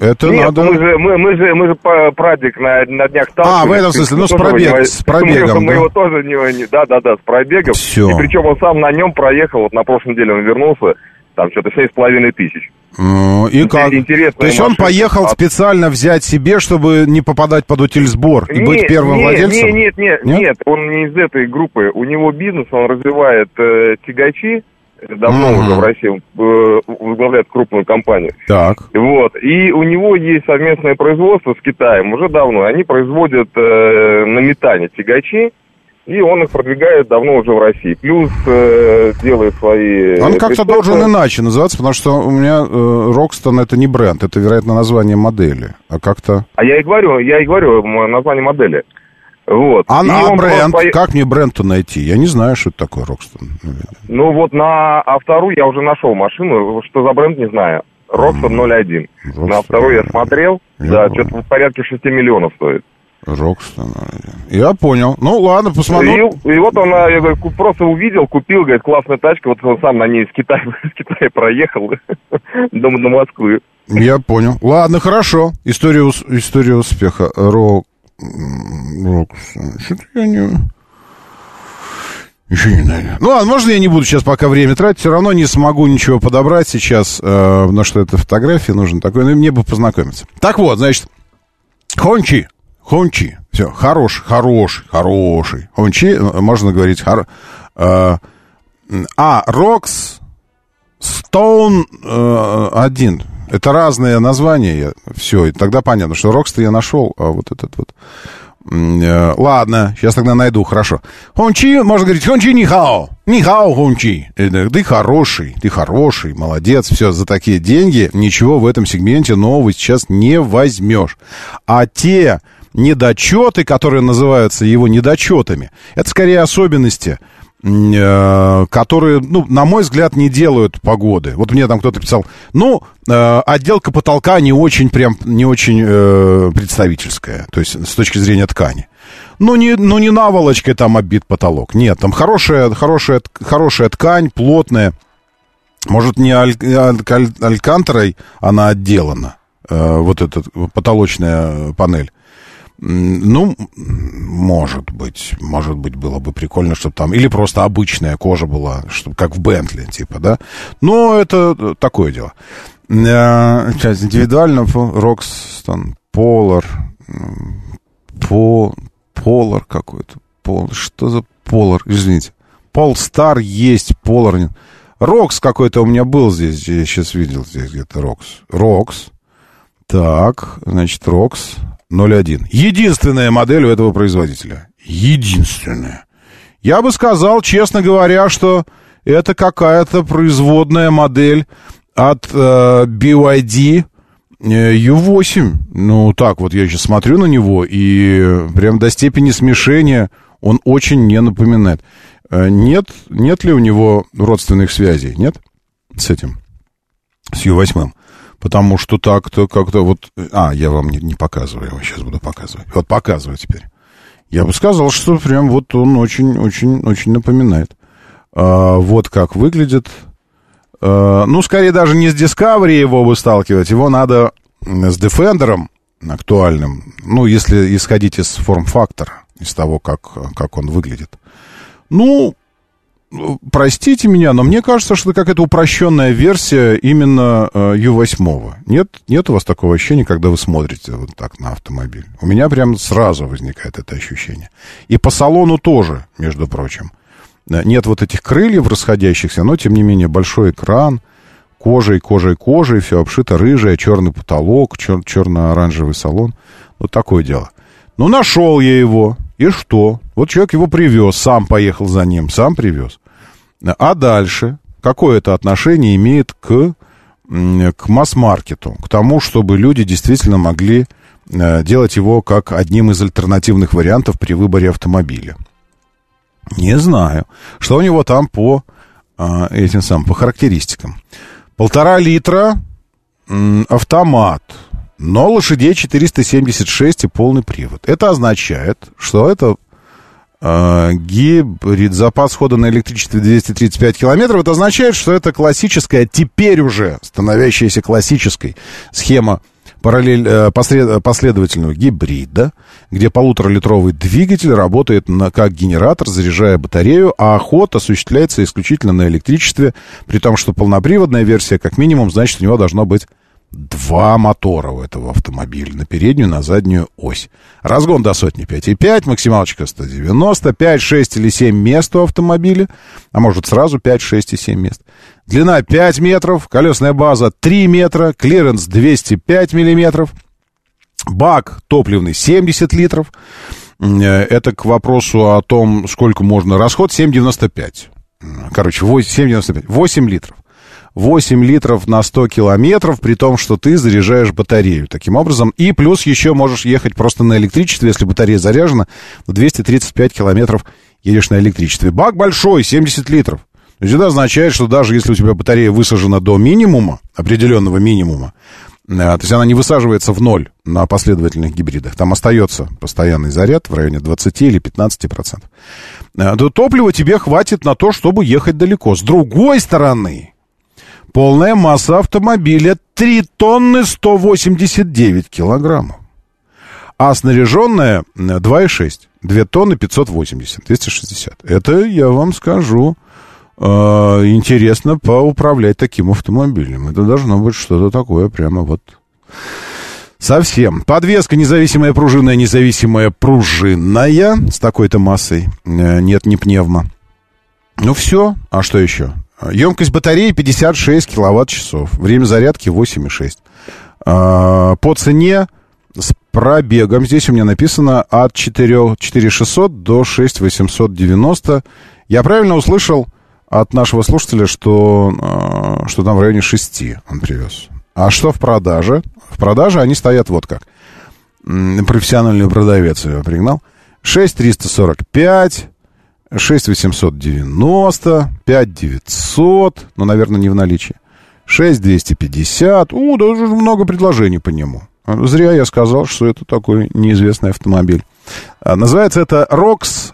Это Нет, надо... мы же, мы, мы же, мы же прадик на, на днях А, в этом смысле, ну, с пробег- с пробегом, Мы, да? его тоже не, не- да, да, да, с пробегом. Всё. И причем он сам на нем проехал, вот на прошлой неделе он вернулся, там что-то семь с половиной тысяч. И как? Интересная То есть он машина. поехал А- специально взять себе, чтобы не попадать под утильсбор и быть Нет, первым нет, владельцем? Нет, нет, нет, Нет? нет, он не из этой группы. У него бизнес, он развивает э, тягачи, э, давно Мгм. уже в России, э, возглавляет крупную компанию. Так. Вот. И у него есть совместное производство с Китаем уже давно. Они производят э, на метане тягачи, и он их продвигает давно уже в России. Плюс э, делает свои... Он как-то должен иначе называться, потому что у меня э, Рокстон это не бренд, это, вероятно, название модели. А как-то... А я и говорю, я и говорю название модели. Вот. А, И а бренд? просто Как мне бренд-то найти? Я не знаю, что это такое Рокстон. Ну вот на А2 я уже нашел машину, что за бренд, не знаю. Рокстон 01. На А2 я смотрел, Я да, что-то в порядке 6 миллионов стоит. Рокстон. Я понял. Ну, ладно, посмотрю. И, и вот он я говорю, просто увидел, купил, говорит, классная тачка, вот он сам на ней из Китая, из Китая проехал до, до Москвы. Я понял. Ладно, хорошо. История, история успеха. Рок... Рокстон. Что-то я не... Еще не знаю. Ну ладно, можно я не буду сейчас пока время тратить, все равно не смогу ничего подобрать сейчас, э, потому что это фотографии нужно такое, ну, мне бы познакомиться. Так вот, значит, Хончи, Хончи, все, хороший, хороший, хороший. Хончи, э, можно говорить, хоро- э, а, Рокс, Стоун э, один. Это разные названия. Все, и тогда понятно, что Рокс-то я нашел, а вот этот вот... ладно, сейчас тогда найду, хорошо. Хончи, можно говорить, Хончи нихао. Нихао, Хончи. Ты хороший, ты хороший, молодец. Все, за такие деньги ничего в этом сегменте нового сейчас не возьмешь. А те недочеты, которые называются его недочетами, это скорее особенности э, которые, ну, на мой взгляд, не делают погоды. Вот мне там кто-то писал, ну, э, отделка потолка не очень прям, не очень э, представительская, то есть с точки зрения ткани. Ну не, ну, не наволочкой там оббит потолок. Нет, там хорошая, хорошая, хорошая ткань, плотная. Может, не аль- аль- алькантерой она отделана, э, вот эта потолочная панель. Ну, может быть, может быть, было бы прикольно, чтобы там... Или просто обычная кожа была, чтобы как в Бентли, типа, да? Но это э, такое дело. Э, Сейчас, индивидуально, Рокстон, Полар, По... Полар какой-то. Пол... Что за Полар? Извините. Полстар есть, Полар нет. Rox какой-то у меня был здесь, я сейчас видел здесь где-то Rox. Rox. Так, значит, Rox 01. Единственная модель у этого производителя. Единственная. Я бы сказал, честно говоря, что это какая-то производная модель от э, BYD э, U8. Ну, так вот, я сейчас смотрю на него, и прям до степени смешения он очень не напоминает. Э, Нет, нет ли у него родственных связей? Нет? С этим? С U8. Потому что так-то как-то вот... А, я вам не, не показываю, я вам сейчас буду показывать. Вот показываю теперь. Я бы сказал, что прям вот он очень-очень-очень напоминает. А, вот как выглядит. А, ну, скорее даже не с Discovery его бы сталкивать, его надо с Defender актуальным. Ну, если исходить из форм-фактора, из того, как, как он выглядит. Ну, простите меня, но мне кажется, что это какая-то упрощенная версия именно U8. Э, нет, нет у вас такого ощущения, когда вы смотрите вот так на автомобиль? У меня прям сразу возникает это ощущение. И по салону тоже, между прочим. Э, нет вот этих крыльев расходящихся, но, тем не менее, большой экран, кожей, кожей, кожей, все обшито рыжее, черный потолок, чер- черно-оранжевый салон. Вот такое дело. Ну, нашел я его. И что? Вот человек его привез, сам поехал за ним, сам привез. А дальше? Какое это отношение имеет к, к масс-маркету? К тому, чтобы люди действительно могли э, делать его как одним из альтернативных вариантов при выборе автомобиля. Не знаю. Что у него там по э, этим самым, по характеристикам? Полтора литра автомат но лошадей 476 и полный привод. Это означает, что это э, гибрид, запас хода на электричестве 235 километров. Это означает, что это классическая, теперь уже становящаяся классической схема параллель, э, послед, последовательного гибрида, где полуторалитровый двигатель работает на, как генератор, заряжая батарею, а ход осуществляется исключительно на электричестве, при том, что полноприводная версия, как минимум, значит, у него должно быть Два мотора у этого автомобиля, на переднюю, на заднюю ось. Разгон до сотни 5,5, максималочка 190, 5, 6 или 7 мест у автомобиля, а может сразу 5, 6 и 7 мест. Длина 5 метров, колесная база 3 метра, клиренс 205 миллиметров, бак топливный 70 литров. Э, это к вопросу о том, сколько можно расход, 7,95. Короче, 7,95, 8 литров. 8 литров на 100 километров, при том, что ты заряжаешь батарею таким образом. И плюс еще можешь ехать просто на электричестве, если батарея заряжена, 235 километров едешь на электричестве. Бак большой, 70 литров. То есть это означает, что даже если у тебя батарея высажена до минимума, определенного минимума, э, то есть она не высаживается в ноль на последовательных гибридах, там остается постоянный заряд в районе 20 или 15 процентов, э, то топлива тебе хватит на то, чтобы ехать далеко. С другой стороны, Полная масса автомобиля 3 тонны 189 килограммов. А снаряженная 2,6. 2 тонны 580, 260. Это, я вам скажу, э, интересно поуправлять таким автомобилем. Это должно быть что-то такое прямо вот совсем. Подвеска независимая пружинная, независимая пружинная с такой-то массой. Э, нет, не пневма. Ну все, а что еще? Емкость батареи 56 киловатт-часов. Время зарядки 8,6. А, по цене с пробегом, здесь у меня написано от 4, 4600 до 6890. Я правильно услышал от нашего слушателя, что, а, что там в районе 6 он привез. А что в продаже? В продаже они стоят вот как. Профессиональный продавец его пригнал. 6345, 6890, 5900, ну, наверное, не в наличии. 6250, у, да уже много предложений по нему. Зря я сказал, что это такой неизвестный автомобиль. А, называется это ROX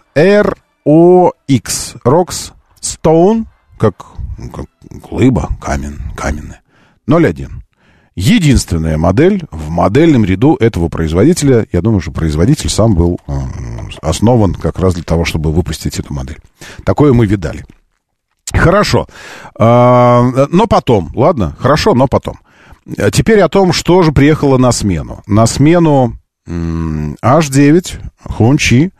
ROX. ROX Stone, как, как глыба, камень, каменная. 01. Единственная модель в модельном ряду этого производителя. Я думаю, что производитель сам был э, основан как раз для того, чтобы выпустить эту модель. Такое мы видали. Хорошо. А, но потом, ладно, хорошо, но потом. Теперь о том, что же приехало на смену. На смену H9 Хунчи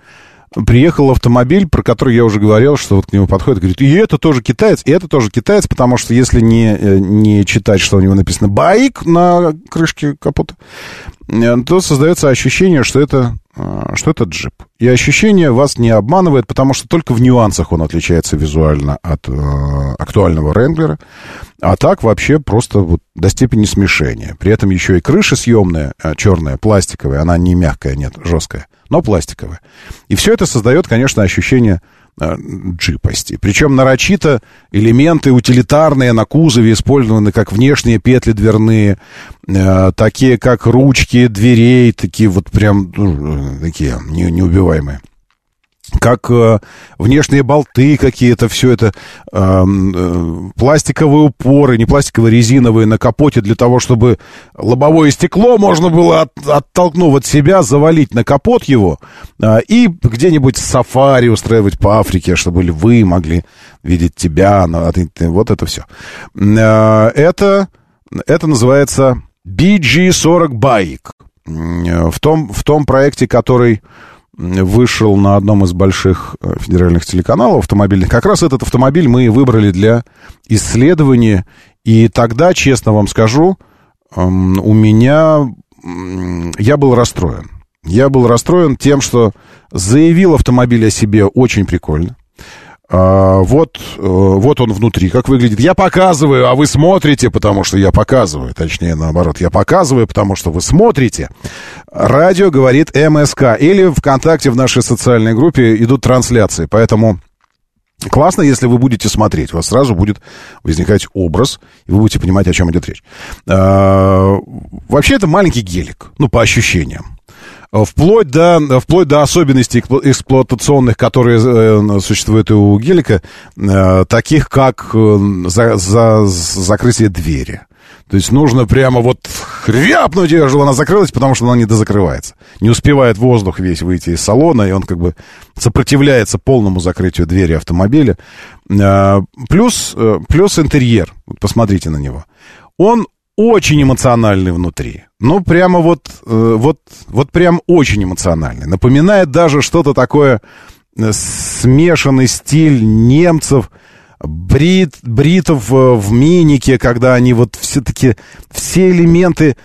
приехал автомобиль, про который я уже говорил, что вот к нему подходит, говорит, и это тоже китаец, и это тоже китаец, потому что если не, э, не читать, что у него написано «байк» на крышке капота, э, то создается ощущение, что это, что это джип. И ощущение вас не обманывает, потому что только в нюансах он отличается визуально от э, актуального Ренглера. А так вообще просто вот до степени смешения. При этом еще и крыша съемная, черная, пластиковая, она не мягкая, нет, жесткая но пластиковая. И все это создает, конечно, ощущение э, джипости. Причем нарочито элементы утилитарные на кузове использованы как внешние петли дверные, э, такие как ручки дверей, такие вот прям ну, такие не, неубиваемые как э, внешние болты какие-то, все это э, э, пластиковые упоры, не пластиковые, резиновые на капоте для того, чтобы лобовое стекло можно было, от, оттолкнув от себя, завалить на капот его э, и где-нибудь сафари устраивать по Африке, чтобы вы могли видеть тебя, ну, вот это все. Э, это, это называется BG40 Bike. Э, в том, в том проекте, который вышел на одном из больших э, федеральных телеканалов автомобильных. Как раз этот автомобиль мы выбрали для исследования. И тогда, честно вам скажу, эм, у меня... Я был расстроен. Я был расстроен тем, что заявил автомобиль о себе очень прикольно. А, вот, э, вот он внутри, как выглядит. Я показываю, а вы смотрите, потому что я показываю. Точнее, наоборот, я показываю, потому что вы смотрите. Радио говорит МСК. Или ВКонтакте в нашей социальной группе идут трансляции. Поэтому классно, если вы будете смотреть. У вас сразу будет возникать образ, и вы будете понимать, о чем идет речь. А, вообще, это маленький гелик, ну, по ощущениям. Вплоть до, вплоть до особенностей эксплуатационных, которые э, существуют у гелика, э, таких как э, за, за, закрытие двери. То есть нужно прямо вот хряпнуть ее, чтобы она закрылась, потому что она не дозакрывается. Не успевает воздух весь выйти из салона, и он как бы сопротивляется полному закрытию двери автомобиля. Плюс, плюс интерьер. Посмотрите на него. Он очень эмоциональный внутри. Ну, прямо вот, э, вот, вот прям очень эмоциональный. Напоминает даже что-то такое э, смешанный стиль немцев, брит, бритов э, в минике, когда они вот все-таки все элементы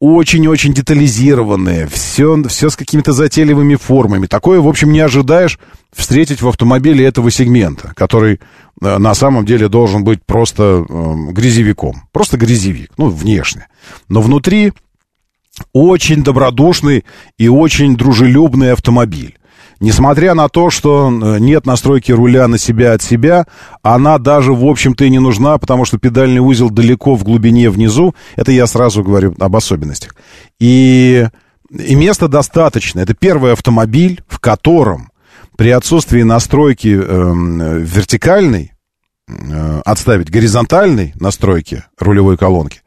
очень-очень детализированные, все, все с какими-то затейливыми формами. Такое, в общем, не ожидаешь встретить в автомобиле этого сегмента, который э, на самом деле должен быть просто э, грязевиком. Просто грязевик, ну, внешне. Но внутри очень добродушный и очень дружелюбный автомобиль. Несмотря на то, что э, нет настройки руля на себя от себя, она даже, в общем-то, и не нужна, потому что педальный узел далеко в глубине внизу. Это я сразу говорю об особенностях. И, и места достаточно. Это первый автомобиль, в котором при отсутствии настройки э, вертикальной, э, отставить горизонтальной настройки рулевой колонки,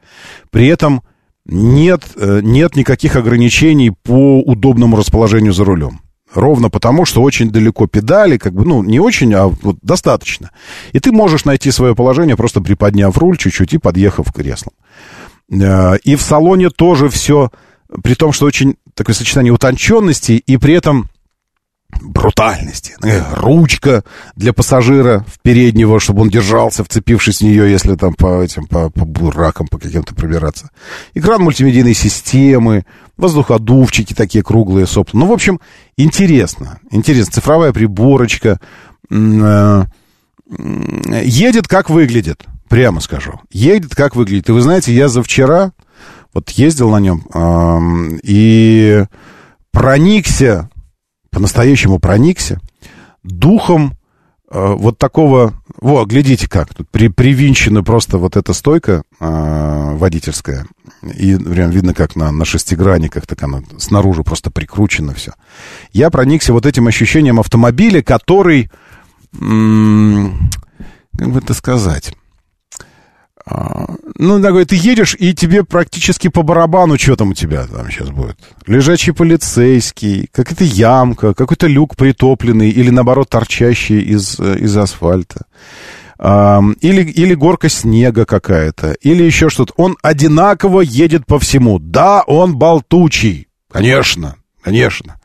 при этом нет, э, нет никаких ограничений по удобному расположению за рулем. Ровно потому, что очень далеко педали, как бы, ну, не очень, а вот достаточно. И ты можешь найти свое положение, просто приподняв руль чуть-чуть и подъехав к креслам. Э, и в салоне тоже все, при том, что очень такое сочетание утонченности и при этом брутальности. Э, ручка для пассажира в переднего, чтобы он держался, вцепившись в нее, если там по этим, по, по буракам, по каким-то пробираться. Экран мультимедийной системы, воздуходувчики такие круглые сопла. Ну, в общем, интересно. Интересно. Цифровая приборочка. Э, едет, как выглядит. Прямо скажу. Едет, как выглядит. И вы знаете, я за вчера вот ездил на нем и проникся по-настоящему проникся духом вот такого... Во, глядите как, тут при, привинчена просто вот эта стойка э, водительская, и прям видно, как на, на шестигранниках, так она снаружи просто прикручено все. Я проникся вот этим ощущением автомобиля, который, м- как бы это сказать... А, ну, такой, ты едешь, и тебе практически по барабану, что там у тебя там сейчас будет. Лежачий полицейский, какая-то ямка, какой-то люк притопленный, или, наоборот, торчащий из, э, из асфальта. Или, или горка снега какая-то, или еще что-то. Он одинаково едет по всему. Да, он болтучий. Конечно, конечно.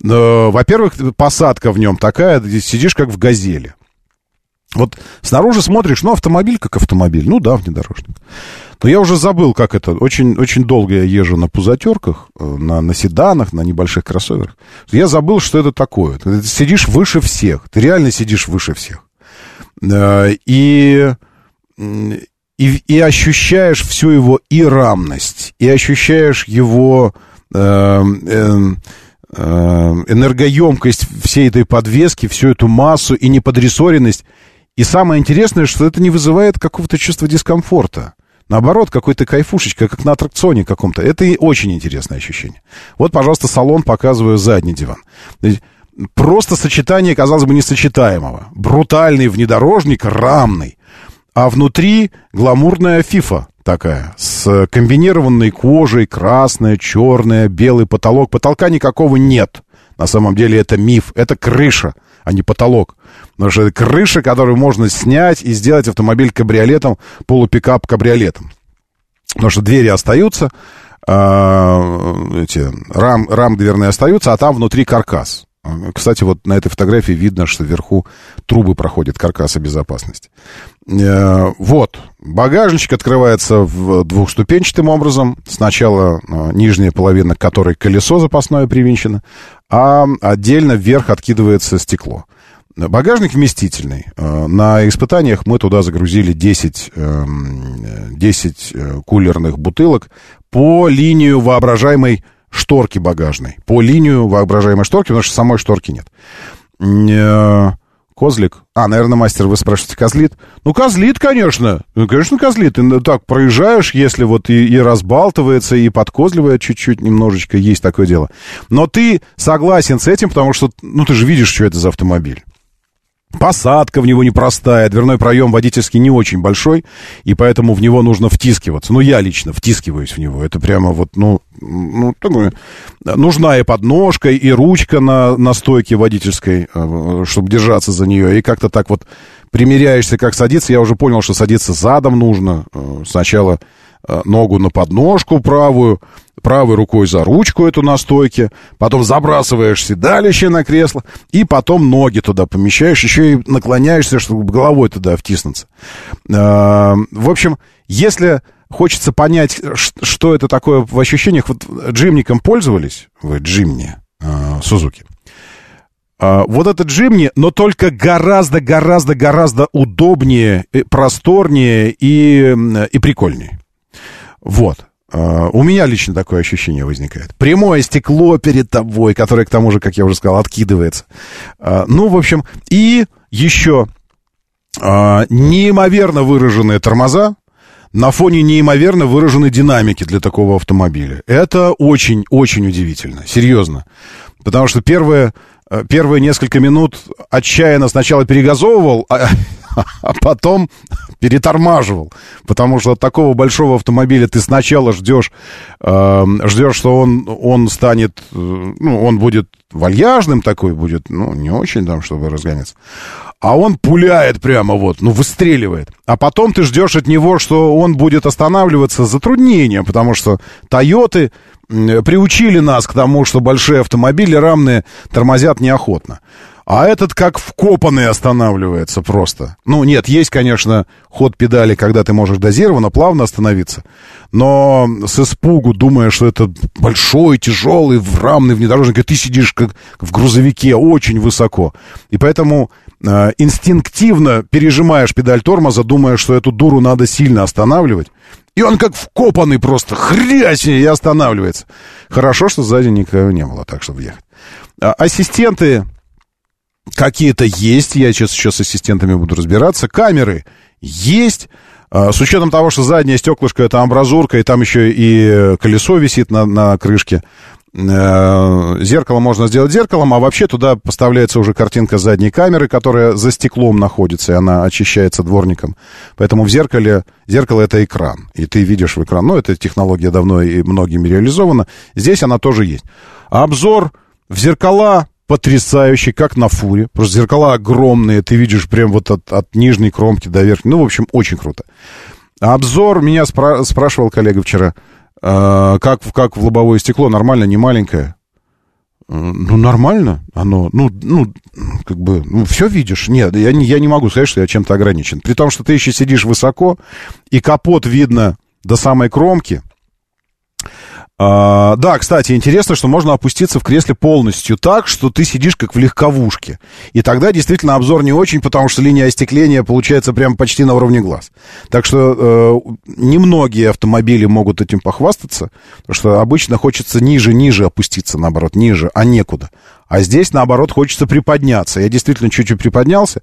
Но, во-первых, посадка в нем такая, сидишь как в газели. Вот снаружи смотришь, ну, автомобиль как автомобиль, ну да, внедорожник. Но я уже забыл, как это. Очень, очень долго я езжу на пузатерках, э, на, на седанах, на небольших кроссоверах. Я забыл, что это такое. Ты сидишь выше всех. Ты реально сидишь выше всех. Э, и, и, и ощущаешь всю его и рамность, и ощущаешь его... Э, э, э, энергоемкость всей этой подвески, всю эту массу и неподрессоренность. И самое интересное, что это не вызывает какого-то чувства дискомфорта. Наоборот, какой-то кайфушечка, как на аттракционе каком-то. Это и очень интересное ощущение. Вот, пожалуйста, салон показываю задний диван. Просто сочетание, казалось бы, несочетаемого. Брутальный внедорожник, рамный. А внутри гламурная фифа такая, с комбинированной кожей, красная, черная, белый потолок. Потолка никакого нет. На самом деле это миф, это крыша, а не потолок. Потому что это крыша, которую можно снять и сделать автомобиль кабриолетом, полупикап кабриолетом. Потому что двери остаются, э, эти рам, рам дверные остаются, а там внутри каркас. Кстати, вот на этой фотографии видно, что вверху трубы проходят каркаса безопасности. Э, вот, багажничек открывается в двухступенчатым образом. Сначала э, нижняя половина, к которой колесо запасное привинчено, а отдельно вверх откидывается стекло. Багажник вместительный. Э, на испытаниях мы туда загрузили 10, 10 кулерных бутылок по линию воображаемой шторки багажной. По линию воображаемой шторки, потому что самой шторки нет. Козлик. А, наверное, мастер, вы спрашиваете, козлит? Ну, козлит, конечно. Ну, конечно, козлит. Ты так проезжаешь, если вот и, и разбалтывается, и подкозливает чуть-чуть немножечко, есть такое дело. Но ты согласен с этим, потому что, ну, ты же видишь, что это за автомобиль. Посадка в него непростая, дверной проем водительский не очень большой, и поэтому в него нужно втискиваться. Ну, я лично втискиваюсь в него. Это прямо вот, ну, ну такое, нужна и подножка, и ручка на, на стойке водительской, э, чтобы держаться за нее. И как-то так вот примеряешься, как садиться. Я уже понял, что садиться задом нужно. Э, сначала э, ногу на подножку правую, правой рукой за ручку эту на стойке, потом забрасываешь седалище на кресло, и потом ноги туда помещаешь, еще и наклоняешься, чтобы головой туда втиснуться. А, в общем, если хочется понять, что это такое в ощущениях, вот джимником пользовались, вы джимни, а, Сузуки, а, вот этот джимни, но только гораздо-гораздо-гораздо удобнее, просторнее и, и прикольнее. Вот. Uh, у меня лично такое ощущение возникает. Прямое стекло перед тобой, которое, к тому же, как я уже сказал, откидывается. Uh, ну, в общем, и еще uh, неимоверно выраженные тормоза на фоне неимоверно выраженной динамики для такого автомобиля. Это очень-очень удивительно, серьезно. Потому что первые, первые несколько минут отчаянно сначала перегазовывал, а, а потом перетормаживал. Потому что от такого большого автомобиля ты сначала ждешь, э, ждешь, что он, он станет, э, ну, он будет вальяжным такой, будет, ну, не очень там, чтобы разгоняться. А он пуляет прямо вот, ну, выстреливает. А потом ты ждешь от него, что он будет останавливаться с затруднением, потому что Тойоты приучили нас к тому, что большие автомобили рамные тормозят неохотно. А этот как вкопанный останавливается просто. Ну, нет, есть, конечно, ход педали, когда ты можешь дозированно, плавно остановиться. Но с испугу, думая, что это большой, тяжелый, рамный внедорожник, и ты сидишь как в грузовике очень высоко. И поэтому э, инстинктивно пережимаешь педаль тормоза, думая, что эту дуру надо сильно останавливать. И он как вкопанный просто, хрясь, и останавливается. Хорошо, что сзади никого не было, так, чтобы ехать. А, ассистенты какие-то есть, я сейчас еще с ассистентами буду разбираться. Камеры есть. А, с учетом того, что заднее стеклышко это амбразурка, и там еще и колесо висит на, на крышке. Э, зеркало можно сделать зеркалом, а вообще туда поставляется уже картинка задней камеры, которая за стеклом находится, и она очищается дворником. Поэтому в зеркале, зеркало это экран, и ты видишь в экран. Ну, эта технология давно и многими реализована. Здесь она тоже есть. Обзор в зеркала потрясающий, как на фуре. Просто зеркала огромные, ты видишь прям вот от, от нижней кромки до верхней. Ну, в общем, очень круто. Обзор, меня спра- спрашивал коллега вчера, э, как, как в лобовое стекло, нормально, не маленькое? Ну, нормально оно, ну, ну, как бы, ну, все видишь. Нет, я не, я не могу сказать, что я чем-то ограничен. При том, что ты еще сидишь высоко, и капот видно до самой кромки, А, да, кстати, интересно, что можно опуститься в кресле полностью так, что ты сидишь как в легковушке. И тогда действительно обзор не очень, потому что линия остекления получается прям почти на уровне глаз. Так что э, немногие автомобили могут этим похвастаться, потому что обычно хочется ниже-ниже опуститься, наоборот, ниже, а некуда. А здесь, наоборот, хочется приподняться. Я действительно чуть-чуть приподнялся.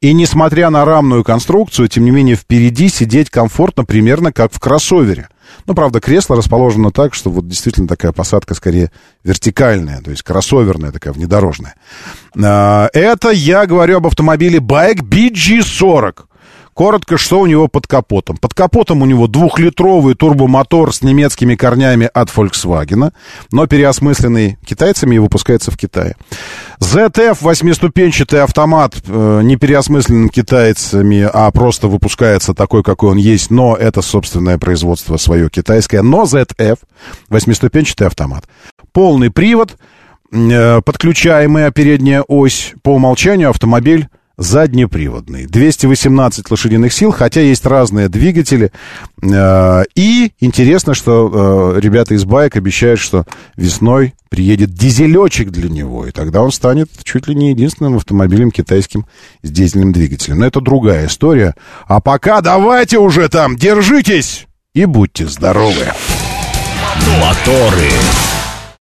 И несмотря на рамную конструкцию, тем не менее, впереди сидеть комфортно примерно как в кроссовере. Ну, правда, кресло расположено так, что вот действительно такая посадка скорее вертикальная, то есть кроссоверная такая, внедорожная. А, Это я говорю об автомобиле Bike BG40. Коротко, что у него под капотом. Под капотом у него двухлитровый турбомотор с немецкими корнями от Volkswagen, но переосмысленный китайцами и выпускается в Китае. ZF восьмиступенчатый автомат, э, не переосмысленным китайцами, а просто выпускается такой, какой он есть, но это собственное производство свое китайское. Но ZF восьмиступенчатый автомат. Полный привод, э, подключаемая передняя ось. По умолчанию автомобиль заднеприводный. 218 лошадиных сил, хотя есть разные двигатели. Э, И интересно, что э, ребята из Байк обещают, что весной приедет дизелечек для него, и тогда он станет чуть ли не единственным автомобилем китайским с дизельным двигателем. Но это другая история. А пока давайте уже там, держитесь и будьте здоровы. Моторы.